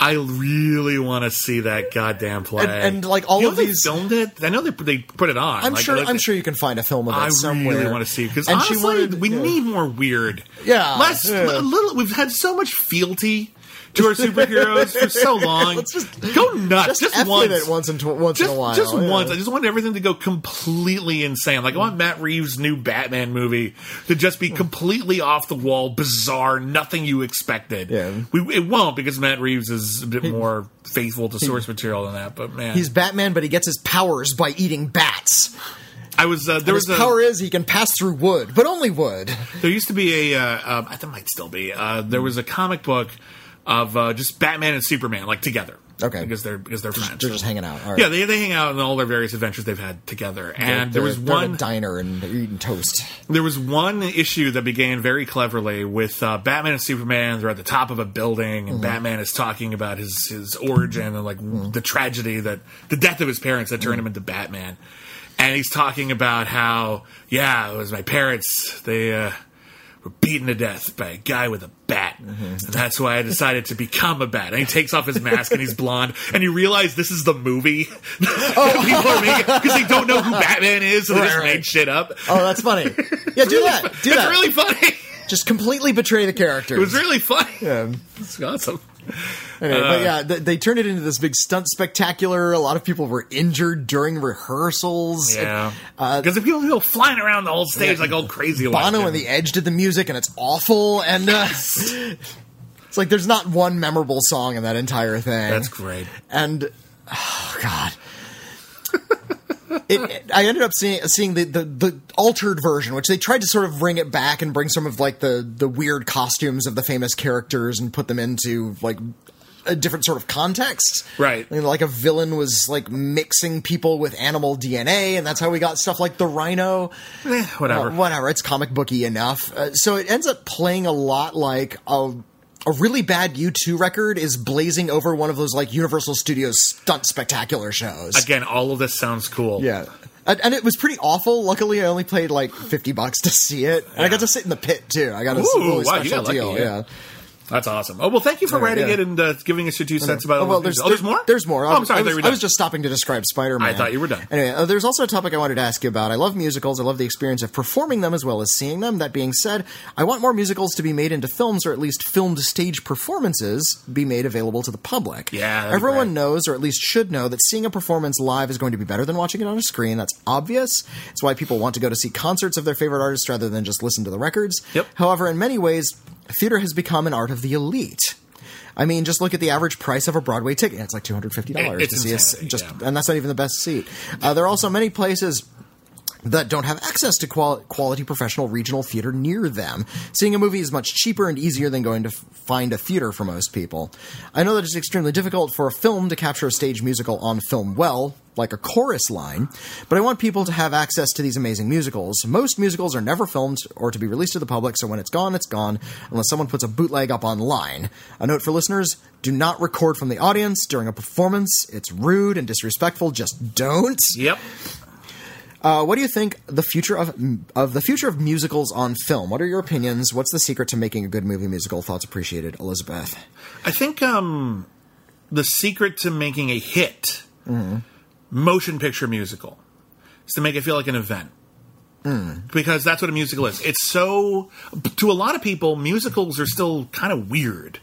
I really want to see that goddamn play. And- and, like, all You know of they these- filmed it. I know they they put it on. I'm Like, sure. like- I'm sure you can find a film of it I somewhere. really want to see because honestly, she wanted- we yeah. need more weird. Yeah, less yeah. a little. We've had so much fealty to our superheroes for so [laughs] long. Let's just- go nuts, Just, just, F once. it once in tw- once just, in a while. just yeah. once. I just want everything to go completely insane. Like I want Matt Reeves' new Batman movie to just be completely off the wall, bizarre, nothing you expected. Yeah. we, it won't because Matt Reeves is a bit more faithful to source material than that. But man, He's Batman, but he gets his powers by eating bats. I was uh, there His was a, power is he can pass through wood, but only wood. There used to be a, uh, um, I think it might still be. Uh, there was a comic book of uh, just Batman and Superman like together. Okay. because they're because they're friends. They're just hanging out. All right. Yeah, they they hang out in all their various adventures they've had together. And there They're- was at a one diner and they're eating toast. there was one issue that began very cleverly with uh, Batman and Superman. They're at the top of a building, Mm-hmm. and Batman is talking about his his origin and like the tragedy that the death of his parents that turned Mm-hmm. him into Batman. And he's talking about how, yeah, it was my parents. They uh, beaten to death by a guy with a bat, Mm-hmm. and that's why I decided to become a bat. And he takes off his mask and he's blonde, and you realize this is the movie that [laughs] people are making because they don't know who Batman is, so they Right, just right. made shit up. Oh, that's funny. [laughs] Yeah, do that. Do It's that. really funny. Just completely betray the character. It was really funny. Yeah. It's awesome. [laughs] Anyway, Uh, but yeah, they, they turned it into this big stunt spectacular. A lot of people were injured during rehearsals. Yeah, Uh, because if people go flying around the whole stage like all crazy, Bono and the Edge did the music, and it's awful. And uh, [laughs] it's like there's not one memorable song in that entire thing. That's great. and [sighs] oh god. [laughs] It, I ended up seeing seeing the, the, the altered version, which they tried to sort of bring it back and bring some of like the the weird costumes of the famous characters and put them into like a different sort of context. Right. I mean, like a villain was like mixing people with animal DNA, and that's how we got stuff like the Rhino. Eh, whatever. Uh, whatever. It's comic booky enough. Uh, so it ends up playing a lot like a a really bad U2 record is blazing over one of those like Universal Studios stunt spectacular shows. Again, all of this sounds cool. yeah. And, and it was pretty awful. Luckily, I only paid like fifty bucks to see it, and I got to sit in the pit too. I got a Ooh, really wow, special got lucky, deal. yeah. Yeah. That's awesome. Oh well, thank you for writing yeah. it and uh, giving us your two cents about. Oh, well, there's, oh, there's more. There's more. Oh, I'm sorry. I, was, I was just stopping to describe Spider-Man. I thought you were done. Anyway, uh, there's also a topic I wanted to ask you about. I love musicals. I love the experience of performing them as well as seeing them. That being said, I want more musicals to be made into films, or at least filmed stage performances be made available to the public. Yeah, everyone knows, or at least should know, that seeing a performance live is going to be better than watching it on a screen. That's obvious. It's why people want to go to see concerts of their favorite artists rather than just listen to the records. Yep. However, in many ways, theater has become an art of the elite. I mean, just look at the average price of a Broadway ticket. It's like two hundred fifty dollars to see a s- insanity, just, yeah. and that's not even the best seat. Uh, there are also many places that don't have access to qual- quality professional regional theater near them. Seeing a movie is much cheaper and easier than going to f- find a theater for most people. I know that it's extremely difficult for a film to capture a stage musical on film well, like a chorus line, but I want people to have access to these amazing musicals. Most musicals are never filmed or to be released to the public, so when it's gone, it's gone, unless someone puts a bootleg up online. A note for listeners do not record from the audience during a performance. It's rude and disrespectful. Just don't. Yep. Uh, what do you think the future of of the future of musicals on film? What are your opinions? What's the secret to making a good movie musical? Thoughts appreciated, Elizabeth. I think um, the secret to making a hit Mm-hmm. Motion picture musical is to make it feel like an event. Mm. Because that's what a musical is. It's so to a lot of people, musicals are still kind of weird.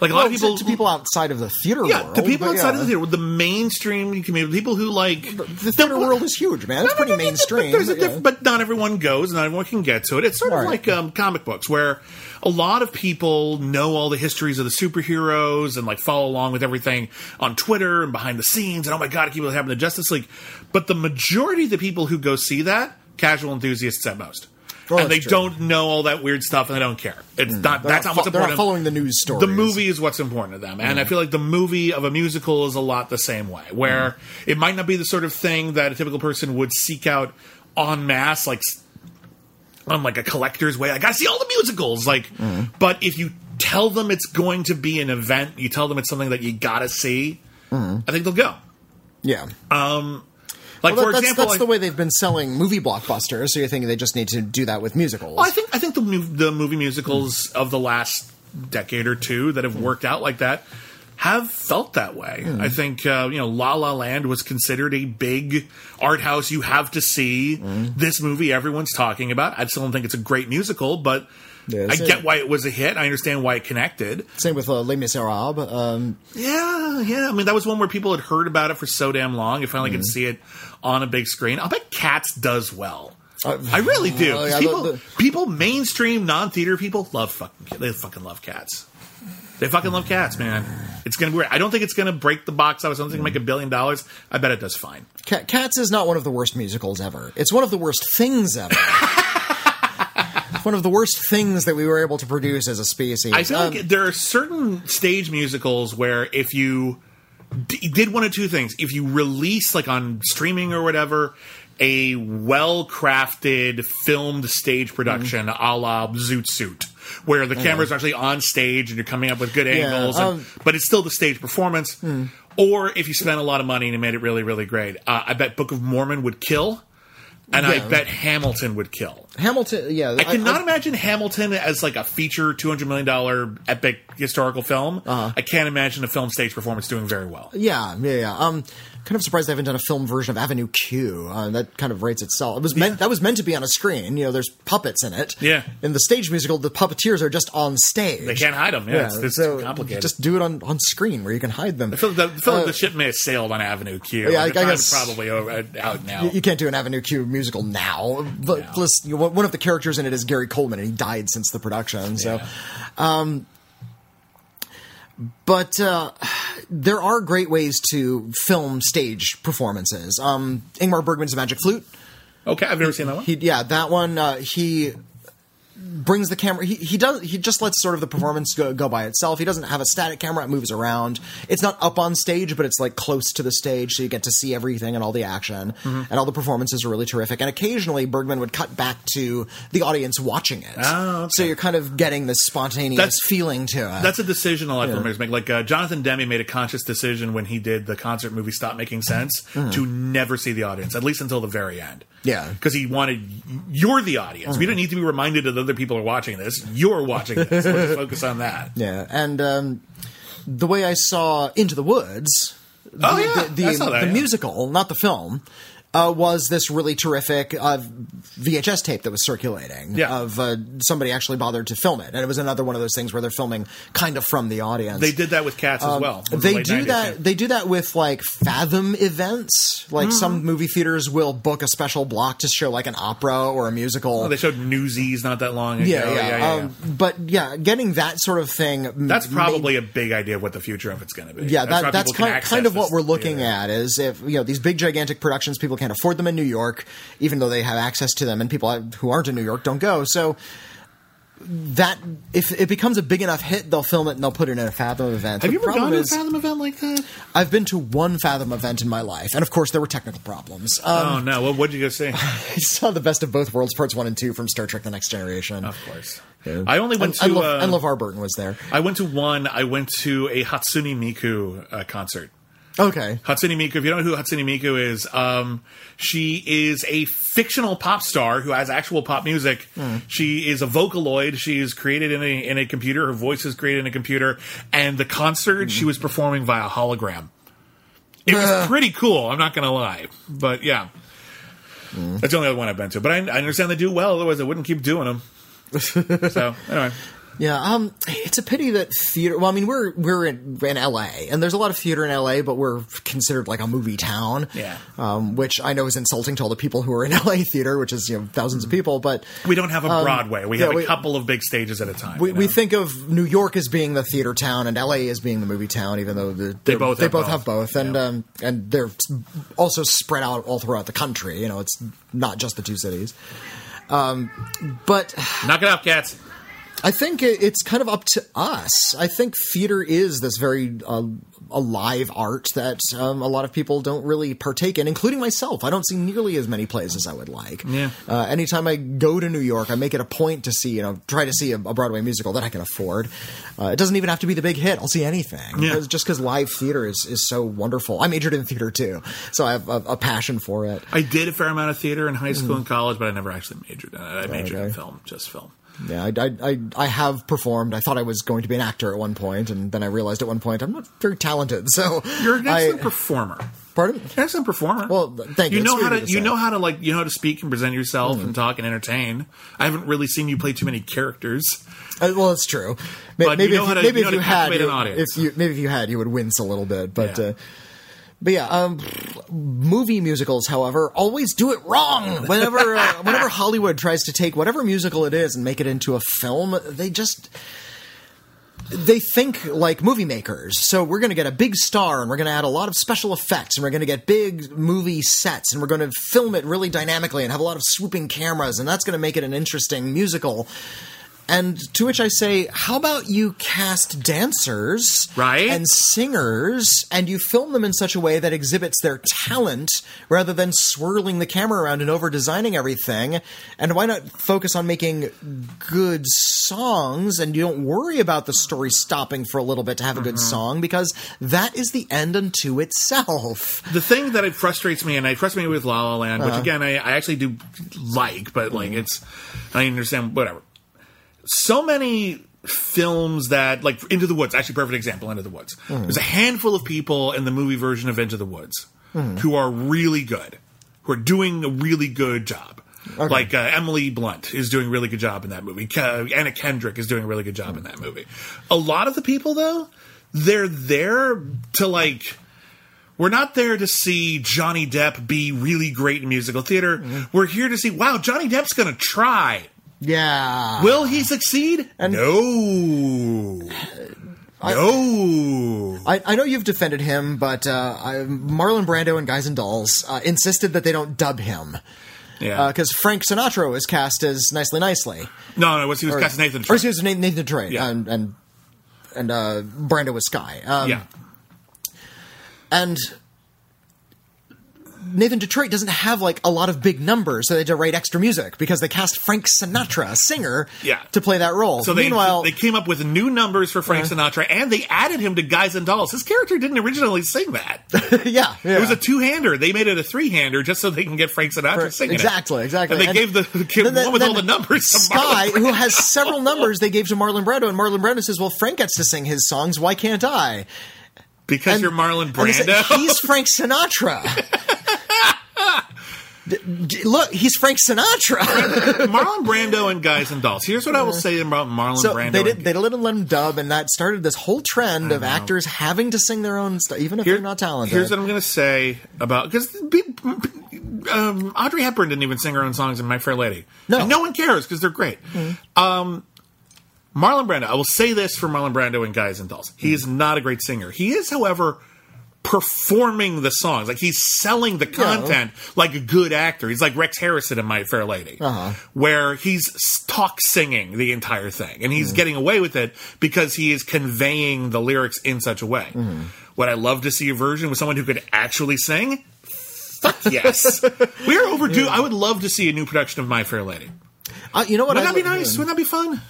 Like a lot Well, of people, to, people outside of the theater yeah, world, to people but outside yeah. of the theater, the mainstream community, people who like The theater world is huge, man. It's pretty mainstream. But, there's a but yeah. but not everyone goes, not everyone can get to it. It's sort of like um, comic books, where a lot of people know all the histories of the superheroes and like follow along with everything on Twitter and behind the scenes. And oh my god, I keep what happened to Justice League. But the majority of the people who go see that, casual enthusiasts at most. Well, and they true. Hmm. don't know all that weird stuff, and they don't care. It's hmm. not. They're That's not not what's fo- they're not important. following the news story. The movie is what's important to them, and I hmm. feel like the movie of a musical is a lot the same way, where hmm. it might not be the sort of thing that a typical person would seek out en masse, like on like a collector's way. I got to see all the musicals, like. But if you tell them it's going to be an event, you tell them it's something that you got to see. I think they'll go. Yeah. Um, Like Well, for that's, example, that's I- the way they've been selling movie blockbusters. So you're thinking they just need to do that with musicals? Well, I think I think the the movie musicals of the last decade or two that have worked out like that have felt that way. I think uh, you know La La Land was considered a big art house. You have to see this movie. Everyone's talking about. I still don't think it's a great musical, but Yeah, I get why it was a hit. I understand why it connected. Same with uh, Les Miserables. Um, Yeah, yeah. I mean, that was one where people had heard about it for so damn long. You finally Mm. get to see it on a big screen. I'll bet Cats does well. I really do. oh, yeah, people, the- people, mainstream non-theater people love fucking. They fucking love Cats. They fucking love Cats, man. It's gonna be. Weird. I don't think it's gonna break the box office. I don't think it'll make a billion dollars. I bet it does fine. Ca- Cats is not one of the worst musicals ever. It's one of the worst things ever. [laughs] One of the worst things that we were able to produce as a species. I feel Um, like there are certain stage musicals where if you d- did one of two things, if you release like on streaming or whatever a well crafted filmed stage production Mm-hmm. a la Zoot Suit. Where the camera's actually on stage and you're coming up with good angles, and, um, but it's still the stage performance. Or if you spent a lot of money and made it really, really great, uh, I bet Book of Mormon would kill, and I bet Hamilton would kill. Hamilton, yeah. I cannot imagine Hamilton as like a feature two hundred million dollar epic historical film. Uh-huh. I can't imagine a film stage performance doing very well. Yeah, yeah, yeah. Um, kind of surprised they haven't done a film version of Avenue Q. Uh, that kind of rates itself. It was meant that was meant to be on a screen. You know, there's puppets in it. Yeah. In the stage musical, the puppeteers are just on stage. They can't hide them. Yeah, it's, it's so too complicated. Just do it on, on screen where you can hide them. I feel, like the, I feel like Uh, the ship may have sailed on Avenue Q. Yeah, I- I guess- probably over, out now. You can't do an Avenue Q musical now. But No. plus, you know, one of the characters in it is Gary Coleman, and he died since the production. So, Yeah. but uh, there are great ways to film stage performances. Um, Ingmar Bergman's Magic Flute. okay, I've never seen that one. He, yeah, that one. Uh, he brings the camera. He, he does. He just lets sort of the performance go, go by itself. He doesn't have a static camera. It moves around. It's not up on stage, but it's like close to the stage, so you get to see everything and all the action. Mm-hmm. And all the performances are really terrific. And occasionally, Bergman would cut back to the audience watching it. Oh, okay. So you're kind of getting this spontaneous That's- feeling to it. That's a decision a lot of filmmakers make. Like uh, Jonathan Demme made a conscious decision when he did the concert movie Stop Making Sense to never see the audience, at least until the very end. Mm-hmm. Yeah. Mm-hmm. Because he wanted, you're the audience. We don't need to be reminded of the other people are watching this. You're watching this. Just [laughs] focus on that. Yeah, and um, the way I saw Into the Woods, Oh, the, yeah. the, the, that, the yeah. musical, not the film, uh, was this really terrific uh, VHS tape that was circulating Yeah. of uh, somebody actually bothered to film it, and it was another one of those things where they're filming kind of from the audience. They did that with cats as well. in the Um, They do that. yeah. They do that with like Fathom events. Like Mm-hmm. some movie theaters will book a special block to show like an opera or a musical. Oh, they showed Newsies not that long ago. yeah, yeah. um, But yeah, getting that sort of thing. That's probably a big idea of what the future of it's going to be. Yeah, why that, that's kind, kind of what we're looking at is if you know these big gigantic productions people can't afford them in New York even though they have access to them and people who aren't in New York don't go so that if it becomes a big enough hit they'll film it and they'll put it in a Fathom event Have The you ever gone to a Fathom event like that? I've been to one Fathom event in my life and of course there were technical problems um, oh no! Well, what'd you go see? [laughs] I saw the best of both worlds parts 1 and 2 from Star Trek the Next Generation of course. Yeah. I only went and, to. and, Le- uh, and LeVar Burton was there I went to one. I went to a Hatsune Miku uh, concert. Okay Hatsune Miku. If you don't know who Hatsune Miku is, um, she is a fictional pop star who has actual pop music. Hmm. She is a Vocaloid. She is created in a in a computer. Her voice is created in a computer. And the concert Hmm. she was performing via hologram. It was Uh. pretty cool. I'm not gonna lie, but yeah, Hmm. that's the only other one I've been to. But I, I understand they do well. Otherwise, I wouldn't keep doing them. [laughs] so anyway, Yeah, um, it's a pity that theater. Well, I mean, we're we're in, in L.A. and there's a lot of theater in L.A., but we're considered like a movie town. Yeah. um, which I know is insulting to all the people who are in [laughs] L.A. theater, which is you know thousands of people. But we don't have a Broadway. We Um, yeah, have a we- couple of big stages at a time. we, you we think of New York as being the theater town and L.A. as being the movie town, even though the, They both they have both both. have both, and Yeah. um, and they're also spread out all throughout the country. You know, it's not just the two cities. Um, but knock it off, cats. I think it's kind of up to us. I think theater is this very uh, alive art that um, a lot of people don't really partake in, including myself. I don't see nearly as many plays as I would like. Yeah. Uh, anytime I go to New York, I make it a point to see, you know, try to see a, a Broadway musical that I can afford. Uh, it doesn't even have to be the big hit. I'll see anything. Yeah. Just because live theater is, is so wonderful. I majored in theater too, so I have a, a passion for it. I did a fair amount of theater in high school and college, but I never actually majored in it. I majored in Mm. Film, just film. Yeah, I, I, I, I have performed. I thought I was going to be an actor at one point, and then I realized at one point I'm not very talented. So You're an excellent I, performer. pardon? You're an excellent performer. Well, thank you. You know how to you to you say. know how to like you know how to speak and present yourself and talk and entertain. I haven't really seen you play too many characters. Uh, well, it's true. Maybe you know if, how to- maybe if you had, an audience. if you maybe if you had, you would wince a little bit. But Yeah. uh, but yeah, um, movie musicals, however, always do it wrong. Whenever uh, [laughs] whenever Hollywood tries to take whatever musical it is and make it into a film, they just they think like movie makers. So we're going to get a big star and we're going to add a lot of special effects and we're going to get big movie sets and we're going to film it really dynamically and have a lot of swooping cameras and that's going to make it an interesting musical. And to which I say, how about you cast dancers Right. and singers and you film them in such a way that exhibits their talent rather than swirling the camera around and over designing everything? And why not focus on making good songs and you don't worry about the story stopping for a little bit to have a good song because that is the end unto itself. The thing that it frustrates me, and it frustrates me with La La Land, Uh-huh. which again I, I actually do like, but Mm-hmm. like it's I understand whatever. So many films that like Into the Woods, actually perfect example, Into the Woods. Mm-hmm. There's a handful of people in the movie version of Into the Woods Mm-hmm. who are really good, who are doing a really good job. Like uh, Emily Blunt is doing a really good job in that movie. Ke- Anna Kendrick is doing a really good job in that movie. A lot of the people though, they're there to like we're not there to see Johnny Depp be really great in musical theater. Mm-hmm. We're here to see, wow, Johnny Depp's going to try. Yeah. Will he succeed? And- no. no. I, I know you've defended him, but uh, I, Marlon Brando and Guys and Dolls uh, insisted that they don't dub him yeah. because Frank Sinatra was cast as Nicely Nicely. no, no, was, he was Or, cast as Nathan. or he was Nathan, Drake, Yeah. and and and uh, Brando was Sky. Um, yeah. and Nathan Detroit doesn't have like a lot of big numbers, so they had to write extra music because they cast Frank Sinatra, a singer, Yeah. to play that role. So they Meanwhile, they came up with new numbers for Frank uh-huh. Sinatra, and they added him to Guys and Dolls. His character didn't originally sing that. [laughs] yeah, yeah. It was a two-hander. They made it a three-hander just so they can get Frank Sinatra For- singing it. exactly, exactly. And they And gave the [laughs] kid then- one with all the numbers. Sky, who has several [laughs] numbers, they gave to Marlon Brando, and Marlon Brando says, "Well, Frank gets to sing his songs. Why can't I?" Because And- you're Marlon and Brando. he's [laughs] Frank Sinatra. Look, he's Frank Sinatra. [laughs] Marlon Brando and Guys and Dolls. Here's what I will say about Marlon so Brando. they and- did. They didn't let him dub, and that started this whole trend of actors having to sing their own stuff, even if Here- they're not talented. Here's what I'm going to say about because um, Audrey Hepburn didn't even sing her own songs in My Fair Lady. No. Mm-hmm. And no one cares because they're great. Um, Marlon Brando. I will say this for Marlon Brando and Guys and Dolls. He is not a great singer. He is, however, performing the songs. Like he's selling the content like a good actor. He's like Rex Harrison in My Fair Lady, Uh-huh. where he's talk singing the entire thing, and he's Mm-hmm. getting away with it because he is conveying the lyrics in such a way. Mm-hmm. Would I love to see a version with someone who could actually sing? Fuck yes. [laughs] We're overdue. I would love to see a new production of My Fair Lady. Uh, you know what? Wouldn't that I be nice? Wouldn't that be fun?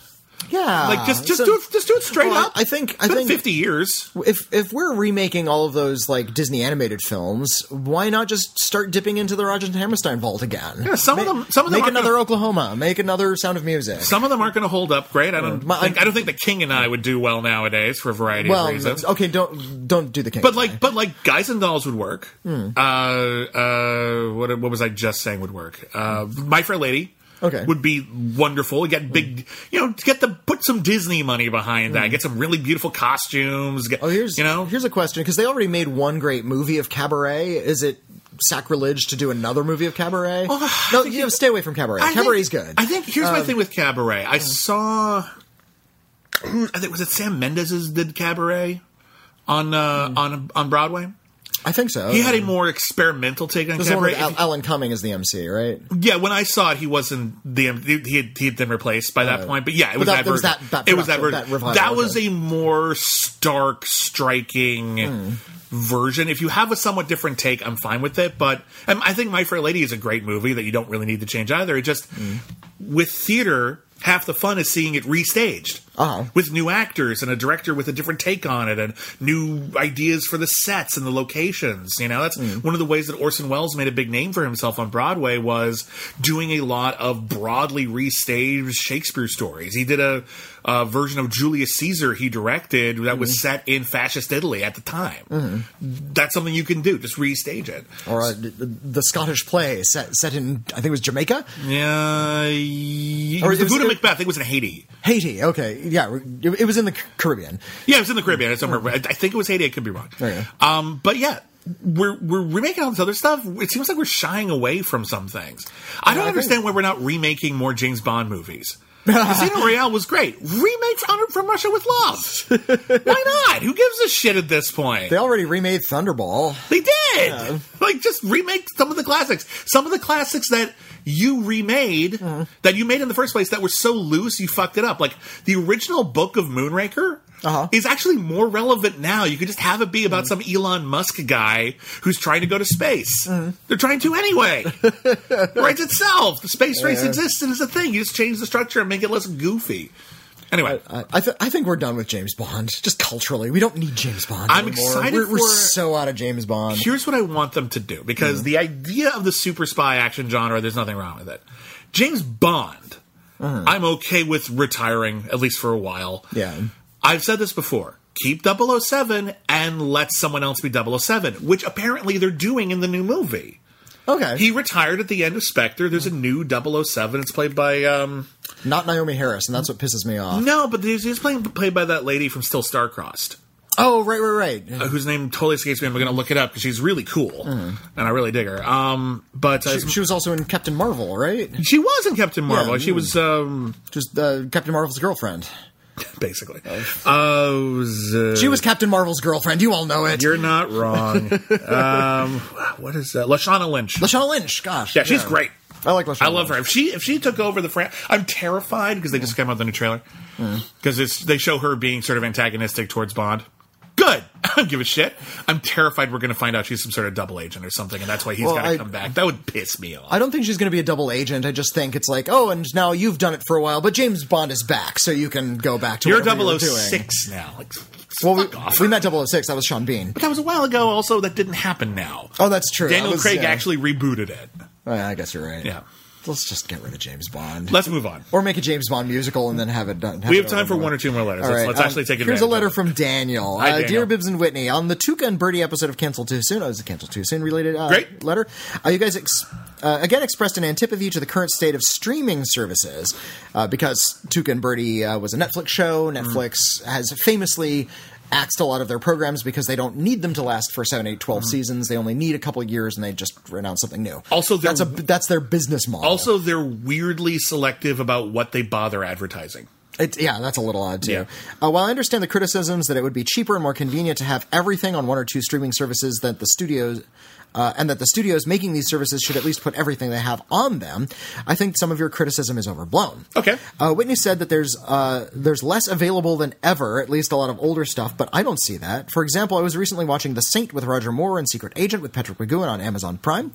Yeah, Like just just So- do it just do it straight Well, up. I think- I been think- fifty years. if if we're remaking all of those like Disney animated films, why not just start dipping into the Roger and Hammerstein vault again? Yeah, some of them- some of them make another gonna- Oklahoma, make another Sound of Music. Some of them aren't going to hold up great. I don't My- think I don't think the King and I would do well nowadays for a variety well, of reasons. okay, don't don't do the king. But like, but like, guys and dolls would work. Hmm. Uh, uh, what what was I just saying would work? Uh, My Fair Lady. Okay. Would be wonderful. Get big, you know, get the put some Disney money behind that. Get some really beautiful costumes. Get, Hmm. oh, here's you know, here's a question because they already made one great movie of Cabaret. Is it sacrilege to do another movie of Cabaret? no, you know, stay away from Cabaret. I Cabaret's think, good. I think here's Um, my thing with Cabaret. I saw. [clears throat] I think was it Sam Mendes did Cabaret on uh, Hmm. on on Broadway. I think so. He had a more experimental take on is the one Cabaret. with Al- Alan Cumming as the MC, right? Yeah, when I saw it, he wasn't the he had, he had been replaced by that point. But yeah, it was that- that, it was that- that it was that version. that That, was a more stark, striking Hmm. version. If you have a somewhat different take, I'm fine with it. But I think My Fair Lady is a great movie that you don't really need to change either. It just Hmm. with theater. Half the fun is seeing it restaged Uh-huh. with new actors and a director with a different take on it and new ideas for the sets and the locations. You know, that's Mm. one of the ways that Orson Welles made a big name for himself on Broadway was doing a lot of broadly restaged Shakespeare stories. He did a, a version of Julius Caesar he directed that was Mm-hmm. set in fascist Italy at the time. That's something you can do. Just restage it. Or uh, the, Scottish play set set in I think it was Jamaica, Yeah, it Or was the was- Voodoo Macbeth. I think it was in Haiti. Haiti. Okay, yeah, it, it was in the Caribbean. Yeah, it was in the Caribbean. It's somewhere. I think it was Haiti. I could be wrong. Okay. Um, but yeah, we're we're remaking all this other stuff. It seems like we're shying away from some things. I don't I understand why we're not remaking more James Bond movies. [laughs] Casino Royale was great. Remake from, from Russia with Love. [laughs] Why not? Who gives a shit at this point? They already remade Thunderball. They did. Like just remake some of the classics. Some of the classics that you remade Mm-hmm. that you made in the first place that were so loose you fucked it up. Like the original book of Moonraker Uh-huh. is actually more relevant now. You could just have it be about some Elon Musk guy who's trying to go to space. Mm-hmm. They're trying to anyway. [laughs] it writes itself. The space race exists and is a thing. You just change the structure and make it less goofy. Anyway, I, I, th- I think we're done with James Bond. Just culturally, we don't need James Bond. I'm anymore. excited We're, we're so out of James Bond. here's what I want them to do because the idea of the super spy action genre, there's nothing wrong with it. James Bond, I'm okay with retiring at least for a while. Yeah. I've said this before. Keep 007 and let someone else be 007, which apparently they're doing in the new movie. Okay, He retired at the end of Spectre. There's a new 007. It's played by um not Naomie Harris, and that's what pisses me off. no, but there's he's playing played by that lady from Still Starcrossed. Oh, right, right, right. uh, whose name totally escapes me. I'm going to look it up because she's really cool and I really dig her. Um, but uh, She, she was also in Captain Marvel, right? she was in Captain Marvel. Yeah. She was um, Just uh, Captain Marvel's girlfriend. [laughs] basically. Uh, was, uh, She was Captain Marvel's girlfriend. You all know it. You're not wrong. [laughs] um, what is that? Lashana Lynch. Lashana Lynch. Gosh, yeah, she's great. I like Lashana. I love her. If she if she took over the fran, I'm terrified because they just came out with a new trailer because it's they show her being sort of antagonistic towards Bond. [laughs] I don't give a shit. I'm terrified we're going to find out she's some sort of double agent or something, and that's why he's Well, got to come back. That would piss me off. I don't think she's going to be a double agent. I just think it's like, oh, and now you've done it for a while, but James Bond is back, so you can go back to You're whatever you oh doing. 006 now. Like, Well, we, off. we met 006. That was Sean Bean. But that was a while ago. Also, that didn't happen now. Oh, that's true. Daniel was, Craig yeah. actually rebooted it. Oh, yeah, I guess you're right. Yeah. Let's just get rid of James Bond. Let's move on. or make a James Bond musical and then have it done. We have time for one or two more letters. All Let's, let's um, actually take it. Here's a letter from Daniel. Hi, uh, Daniel. Dear Bibbs and Witney, on the Tuca and Birdie episode of Cancel Too Soon, oh, it was a Cancel Too Soon related uh, Great. letter. Uh, you guys ex- uh, again expressed an antipathy to the current state of streaming services uh, because Tuca and Birdie uh, was a Netflix show. Mm. Netflix has famously axed a lot of their programs because they don't need them to last for 7, 8, 12 seasons. They only need a couple of years and they just announce something new. Also, that's, a, that's their business model. Also, they're weirdly selective about what they bother advertising. It, yeah, that's a little odd too. Yeah. Uh, while I understand the criticisms that it would be cheaper and more convenient to have everything on one or two streaming services that the studios. Uh, and that the studios making these services should at least put everything they have on them. I think some of your criticism is overblown. Okay. Uh, Witney said that there's uh, there's less available than ever, at least a lot of older stuff, but I don't see that. For example, I was recently watching The Saint with Roger Moore and Secret Agent with Patrick McGoohan on Amazon Prime.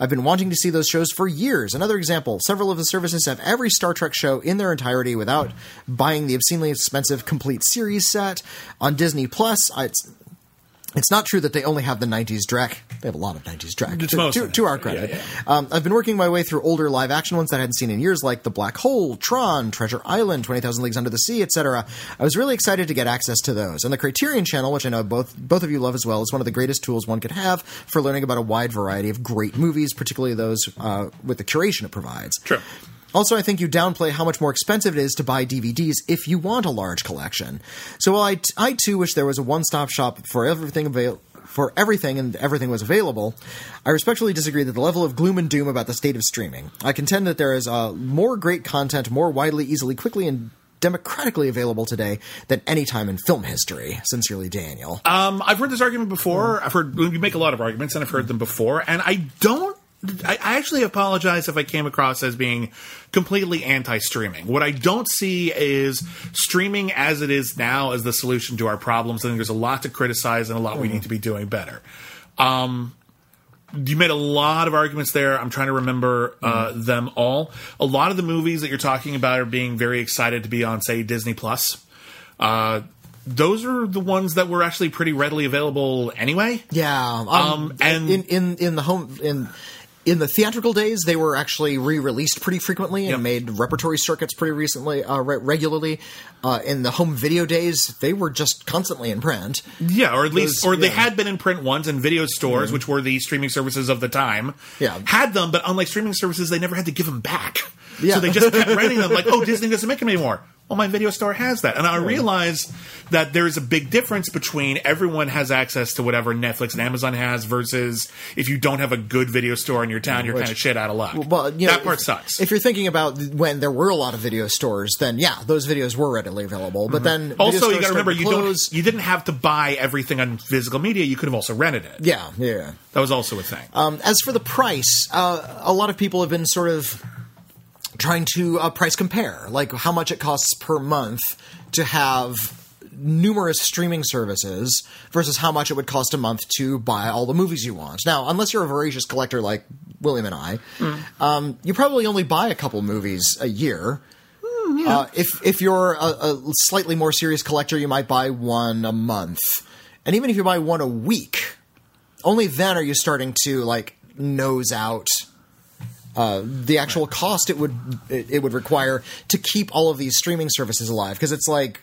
I've been wanting to see those shows for years. Another example: several of the services have every Star Trek show in their entirety without buying the obscenely expensive complete series set. On Disney Plus, I, it's not true that they only have the 90s Drek. They have a lot of 90s Drek. To, to, to our credit. Yeah, Um, I've been working my way through older live action ones that I hadn't seen in years, like The Black Hole, Tron, Treasure Island, 20,000 Leagues Under the Sea, etc. I was really excited to get access to those. And the Criterion Channel, which I know both both of you love as well, is one of the greatest tools one could have for learning about a wide variety of great movies, particularly those uh, with the curation it provides. True. Also, I think you downplay how much more expensive it is to buy DVDs if you want a large collection. So while I, I too wish there was a one-stop shop for everything avail- for everything and everything was available, I respectfully disagree that the level of gloom and doom about the state of streaming. I contend that there is uh, more great content, more widely, easily, quickly, and democratically available today than any time in film history. Sincerely, Daniel. Um, I've heard this argument before. I've heard you make a lot of arguments, and I've heard them before. And I don't. I I actually apologize if I came across as being completely anti-streaming. What I don't see is streaming as it is now as the solution to our problems. I think there's a lot to criticize and a lot we need to be doing better. Um, you made a lot of arguments there. I'm trying to remember uh, them all. A lot of the movies that you're talking about are being very excited to be on, say, Disney Plus. Uh, those are the ones that were actually pretty readily available anyway. Yeah, um, Um, and- in in in the home in in the theatrical days, they were actually re-released pretty frequently and Yep. made repertory circuits pretty recently, uh, re- regularly. Uh, in the home video days, they were just constantly in print. Yeah, or at least, Those- or they yeah. Mm-hmm. had been in print once, and video stores, which were the streaming services of the time, Yeah. had them. But unlike streaming services, they never had to give them back. Yeah. So they just kept renting them. Like, oh, Disney doesn't make them anymore. Well, my video store has that, and I realize that there is a big difference between everyone has access to whatever Netflix and Amazon has versus if you don't have a good video store in your town, you're kind of shit out of luck. Well, you know, that part if, sucks. If you're thinking about when there were a lot of video stores, then yeah, those videos were readily available. But then Mm-hmm. also, you got to remember you don't you didn't have to buy everything on physical media. You could have also rented it. Yeah, yeah. That was also a thing. Um, as for the price, uh, a lot of people have been sort of trying to uh, price compare, like how much it costs per month to have numerous streaming services versus how much it would cost a month to buy all the movies you want. Now, unless you're a voracious collector like William and I, um, you probably only buy a couple movies a year. Uh, if if you're a, a slightly more serious collector, you might buy one a month, and even if you buy one a week, only then are you starting to like nose out uh, the actual cost it would it, it would require to keep all of these streaming services alive because it's like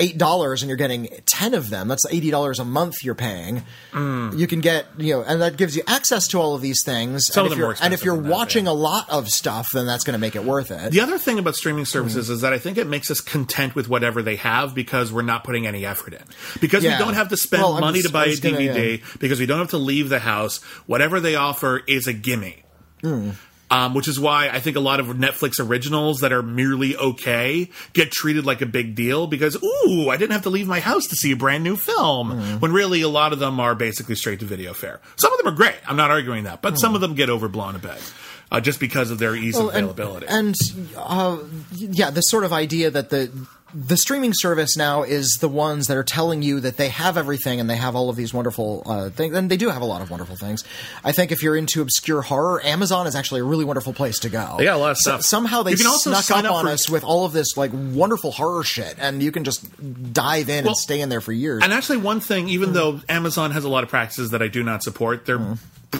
eight dollars and you're getting ten of them. That's eighty dollars a month you're paying. You can get you know, and that gives you access to all of these things. Some and of if them you're, and if you're than that, watching yeah. a lot of stuff, then that's going to make it worth it. The other thing about streaming services is that I think it makes us content with whatever they have because we're not putting any effort in. Because Yeah. we don't have to spend Well, money just- to buy a was gonna, DVD, because we don't have to leave the house. Whatever they offer is a gimme. Hmm. Um, which is why I think a lot of Netflix originals that are merely okay get treated like a big deal because, ooh, I didn't have to leave my house to see a brand new film. Hmm. When really a lot of them are basically straight to video fare. Some of them are great. I'm not arguing that. But some of them get overblown a bit. Uh, just because of their ease Hmm. Well, of availability. And, and uh, yeah, the sort of idea that the the streaming service now is the ones that are telling you that they have everything and they have all of these wonderful uh, things, and they do have a lot of wonderful things. I think if you're into obscure horror, Amazon is actually a really wonderful place to go. They got a lot of So- stuff. somehow they can also snuck sign up, up on for- us with all of this like wonderful horror shit, and you can just dive in Well, and stay in there for years. And actually, one thing, even though Amazon has a lot of practices that I do not support, their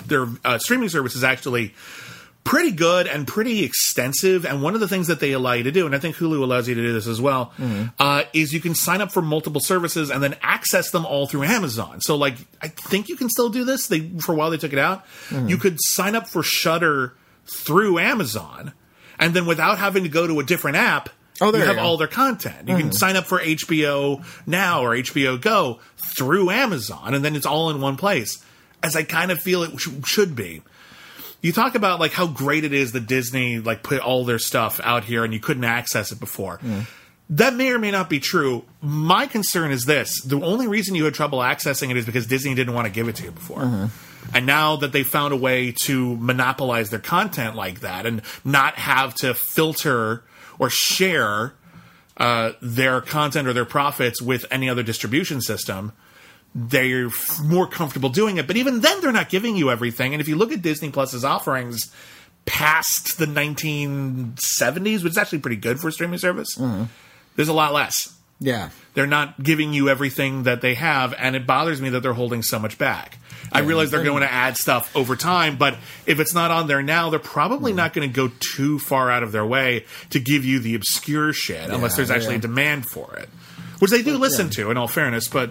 their uh, streaming service is actually pretty good and pretty extensive. And one of the things that they allow you to do, and I think Hulu allows you to do this as well, mm-hmm. uh, is you can sign up for multiple services and then access them all through Amazon. So, like, I think you can still do this. They for a while they took it out. Mm-hmm. You could sign up for Shudder through Amazon, and then without having to go to a different app. Oh, there you you have go. all their content. You can mm. sign up for HBO Now or HBO Go through Amazon, and then it's all in one place. As I kind of feel it sh- should be. You talk about like how great it is that Disney like put all their stuff out here and you couldn't access it before. That may or may not be true. My concern is this: the only reason you had trouble accessing it is because Disney didn't want to give it to you before. And now that they found a way to monopolize their content like that and not have to filter or share uh, their content or their profits with any other distribution system, they're more comfortable doing it. But even then, they're not giving you everything. And if you look at Disney Plus's offerings past the 1970s, which is actually pretty good for a streaming service, mm-hmm. there's a lot less. yeah. They're not giving you everything that they have, and it bothers me that they're holding so much back. I realize they're going to add stuff over time, but if it's not on there now, they're probably mm. not going to go too far out of their way to give you the obscure shit unless there's actually yeah. a demand for it, which they do listen to, in all fairness, but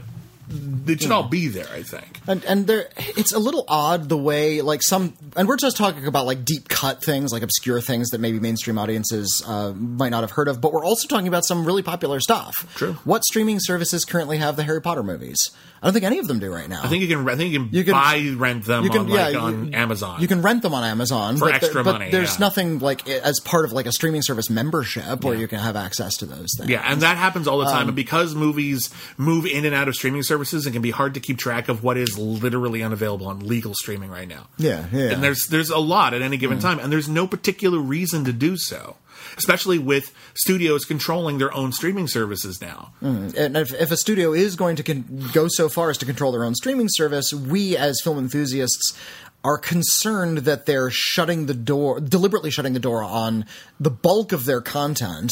it should all be there, I think. And and there, it's a little odd the way like some, and we're just talking about like deep cut things, like obscure things that maybe mainstream audiences uh, might not have heard of. But we're also talking about some really popular stuff. True. What streaming services currently have the Harry Potter movies? I don't think any of them do right now. I think you can. I think you can, You can- buy rent them you can, on yeah, like you- on Amazon. You can rent them on Amazon For but extra but money, There's yeah. nothing like as part of like a streaming service membership where you can have access to those things. Yeah, and that happens all the Um, time. and because movies move in and out of streaming services, it can be hard to keep track of what is literally unavailable on legal streaming right now. Yeah, yeah. And there's there's a lot at any given time, and there's no particular reason to do so. Especially with studios controlling their own streaming services now. and if, if a studio is going to con- go so far as to control their own streaming service, we as film enthusiasts are concerned that they're shutting the door, deliberately shutting the door on the bulk of their content.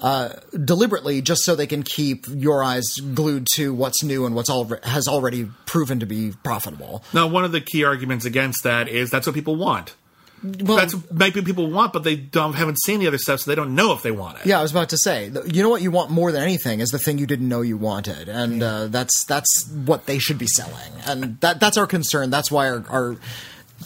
Uh, deliberately, just so they can keep your eyes glued to what's new and what's al- has already proven to be profitable. Now, one of the key arguments against that is that's what people want. Well, That's what maybe people want, but they don't haven't seen the other stuff, so they don't know if they want it. Yeah, I was about to say. You know what you want more than anything is the thing you didn't know you wanted, and uh, that's that's what they should be selling, and that that's our concern. That's why our, our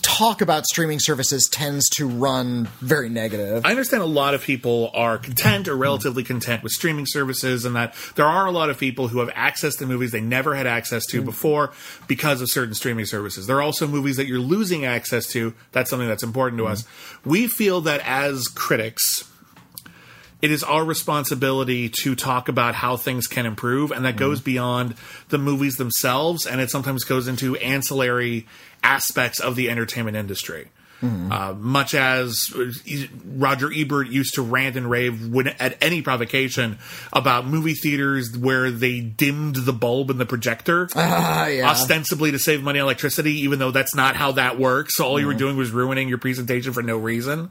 talk about streaming services tends to run very negative. I understand a lot of people are content or relatively content with streaming services, and that there are a lot of people who have access to movies they never had access to mm. before because of certain streaming services. There are also movies that you're losing access to. That's something that's important to mm. us. We feel that as critics, it is our responsibility to talk about how things can improve, and that mm. goes beyond the movies themselves, and it sometimes goes into ancillary aspects of the entertainment industry. Uh, much as uh, Roger Ebert used to rant and rave when, at any provocation about movie theaters where they dimmed the bulb in the projector [laughs] Ah, yeah. ostensibly to save money on electricity, even though that's not how that works. So all you were doing was ruining your presentation for no reason.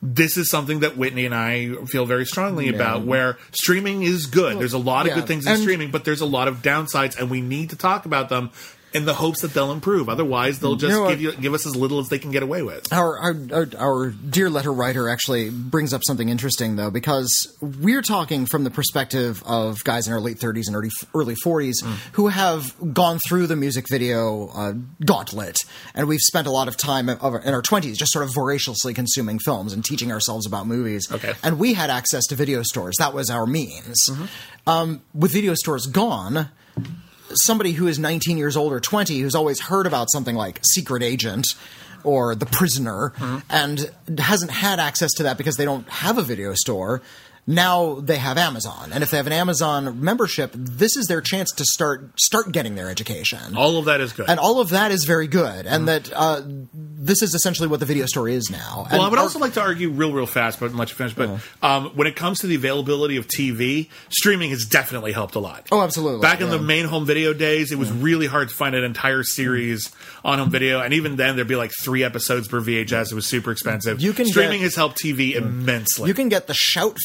This is something that Witney and I feel very strongly about, where streaming is good. There's a lot of yeah. good things in And- streaming, but there's a lot of downsides, and we need to talk about them in the hopes that they'll improve. Otherwise, they'll just know give you give us as little as they can get away with. Our, our, our, our dear letter writer actually brings up something interesting, though, because we're talking from the perspective of guys in our late 30s and early, early 40s who have gone through the music video uh, gauntlet. And we've spent a lot of time in our 20s just sort of voraciously consuming films and teaching ourselves about movies. Okay. And we had access to video stores. That was our means. Um, with video stores gone, somebody who is 19 years old or 20 who's always heard about something like Secret Agent or The Prisoner mm-hmm. and hasn't had access to that because they don't have a video store. Now they have Amazon, and if they have an Amazon membership, this is their chance to start start getting their education All of that is good. and all of that is very good and that uh, this is essentially what the video store is now. Well, And I would our- also like to argue real, real fast, but let you finish. But um, when it comes to the availability of TV, streaming has definitely helped a lot. Oh, absolutely, Back in yeah. the main home video days, it was really hard to find an entire series on home video, and even then, there'd be like three episodes per VHS. It was super expensive. You can streaming get- has helped TV immensely. You can get the Shout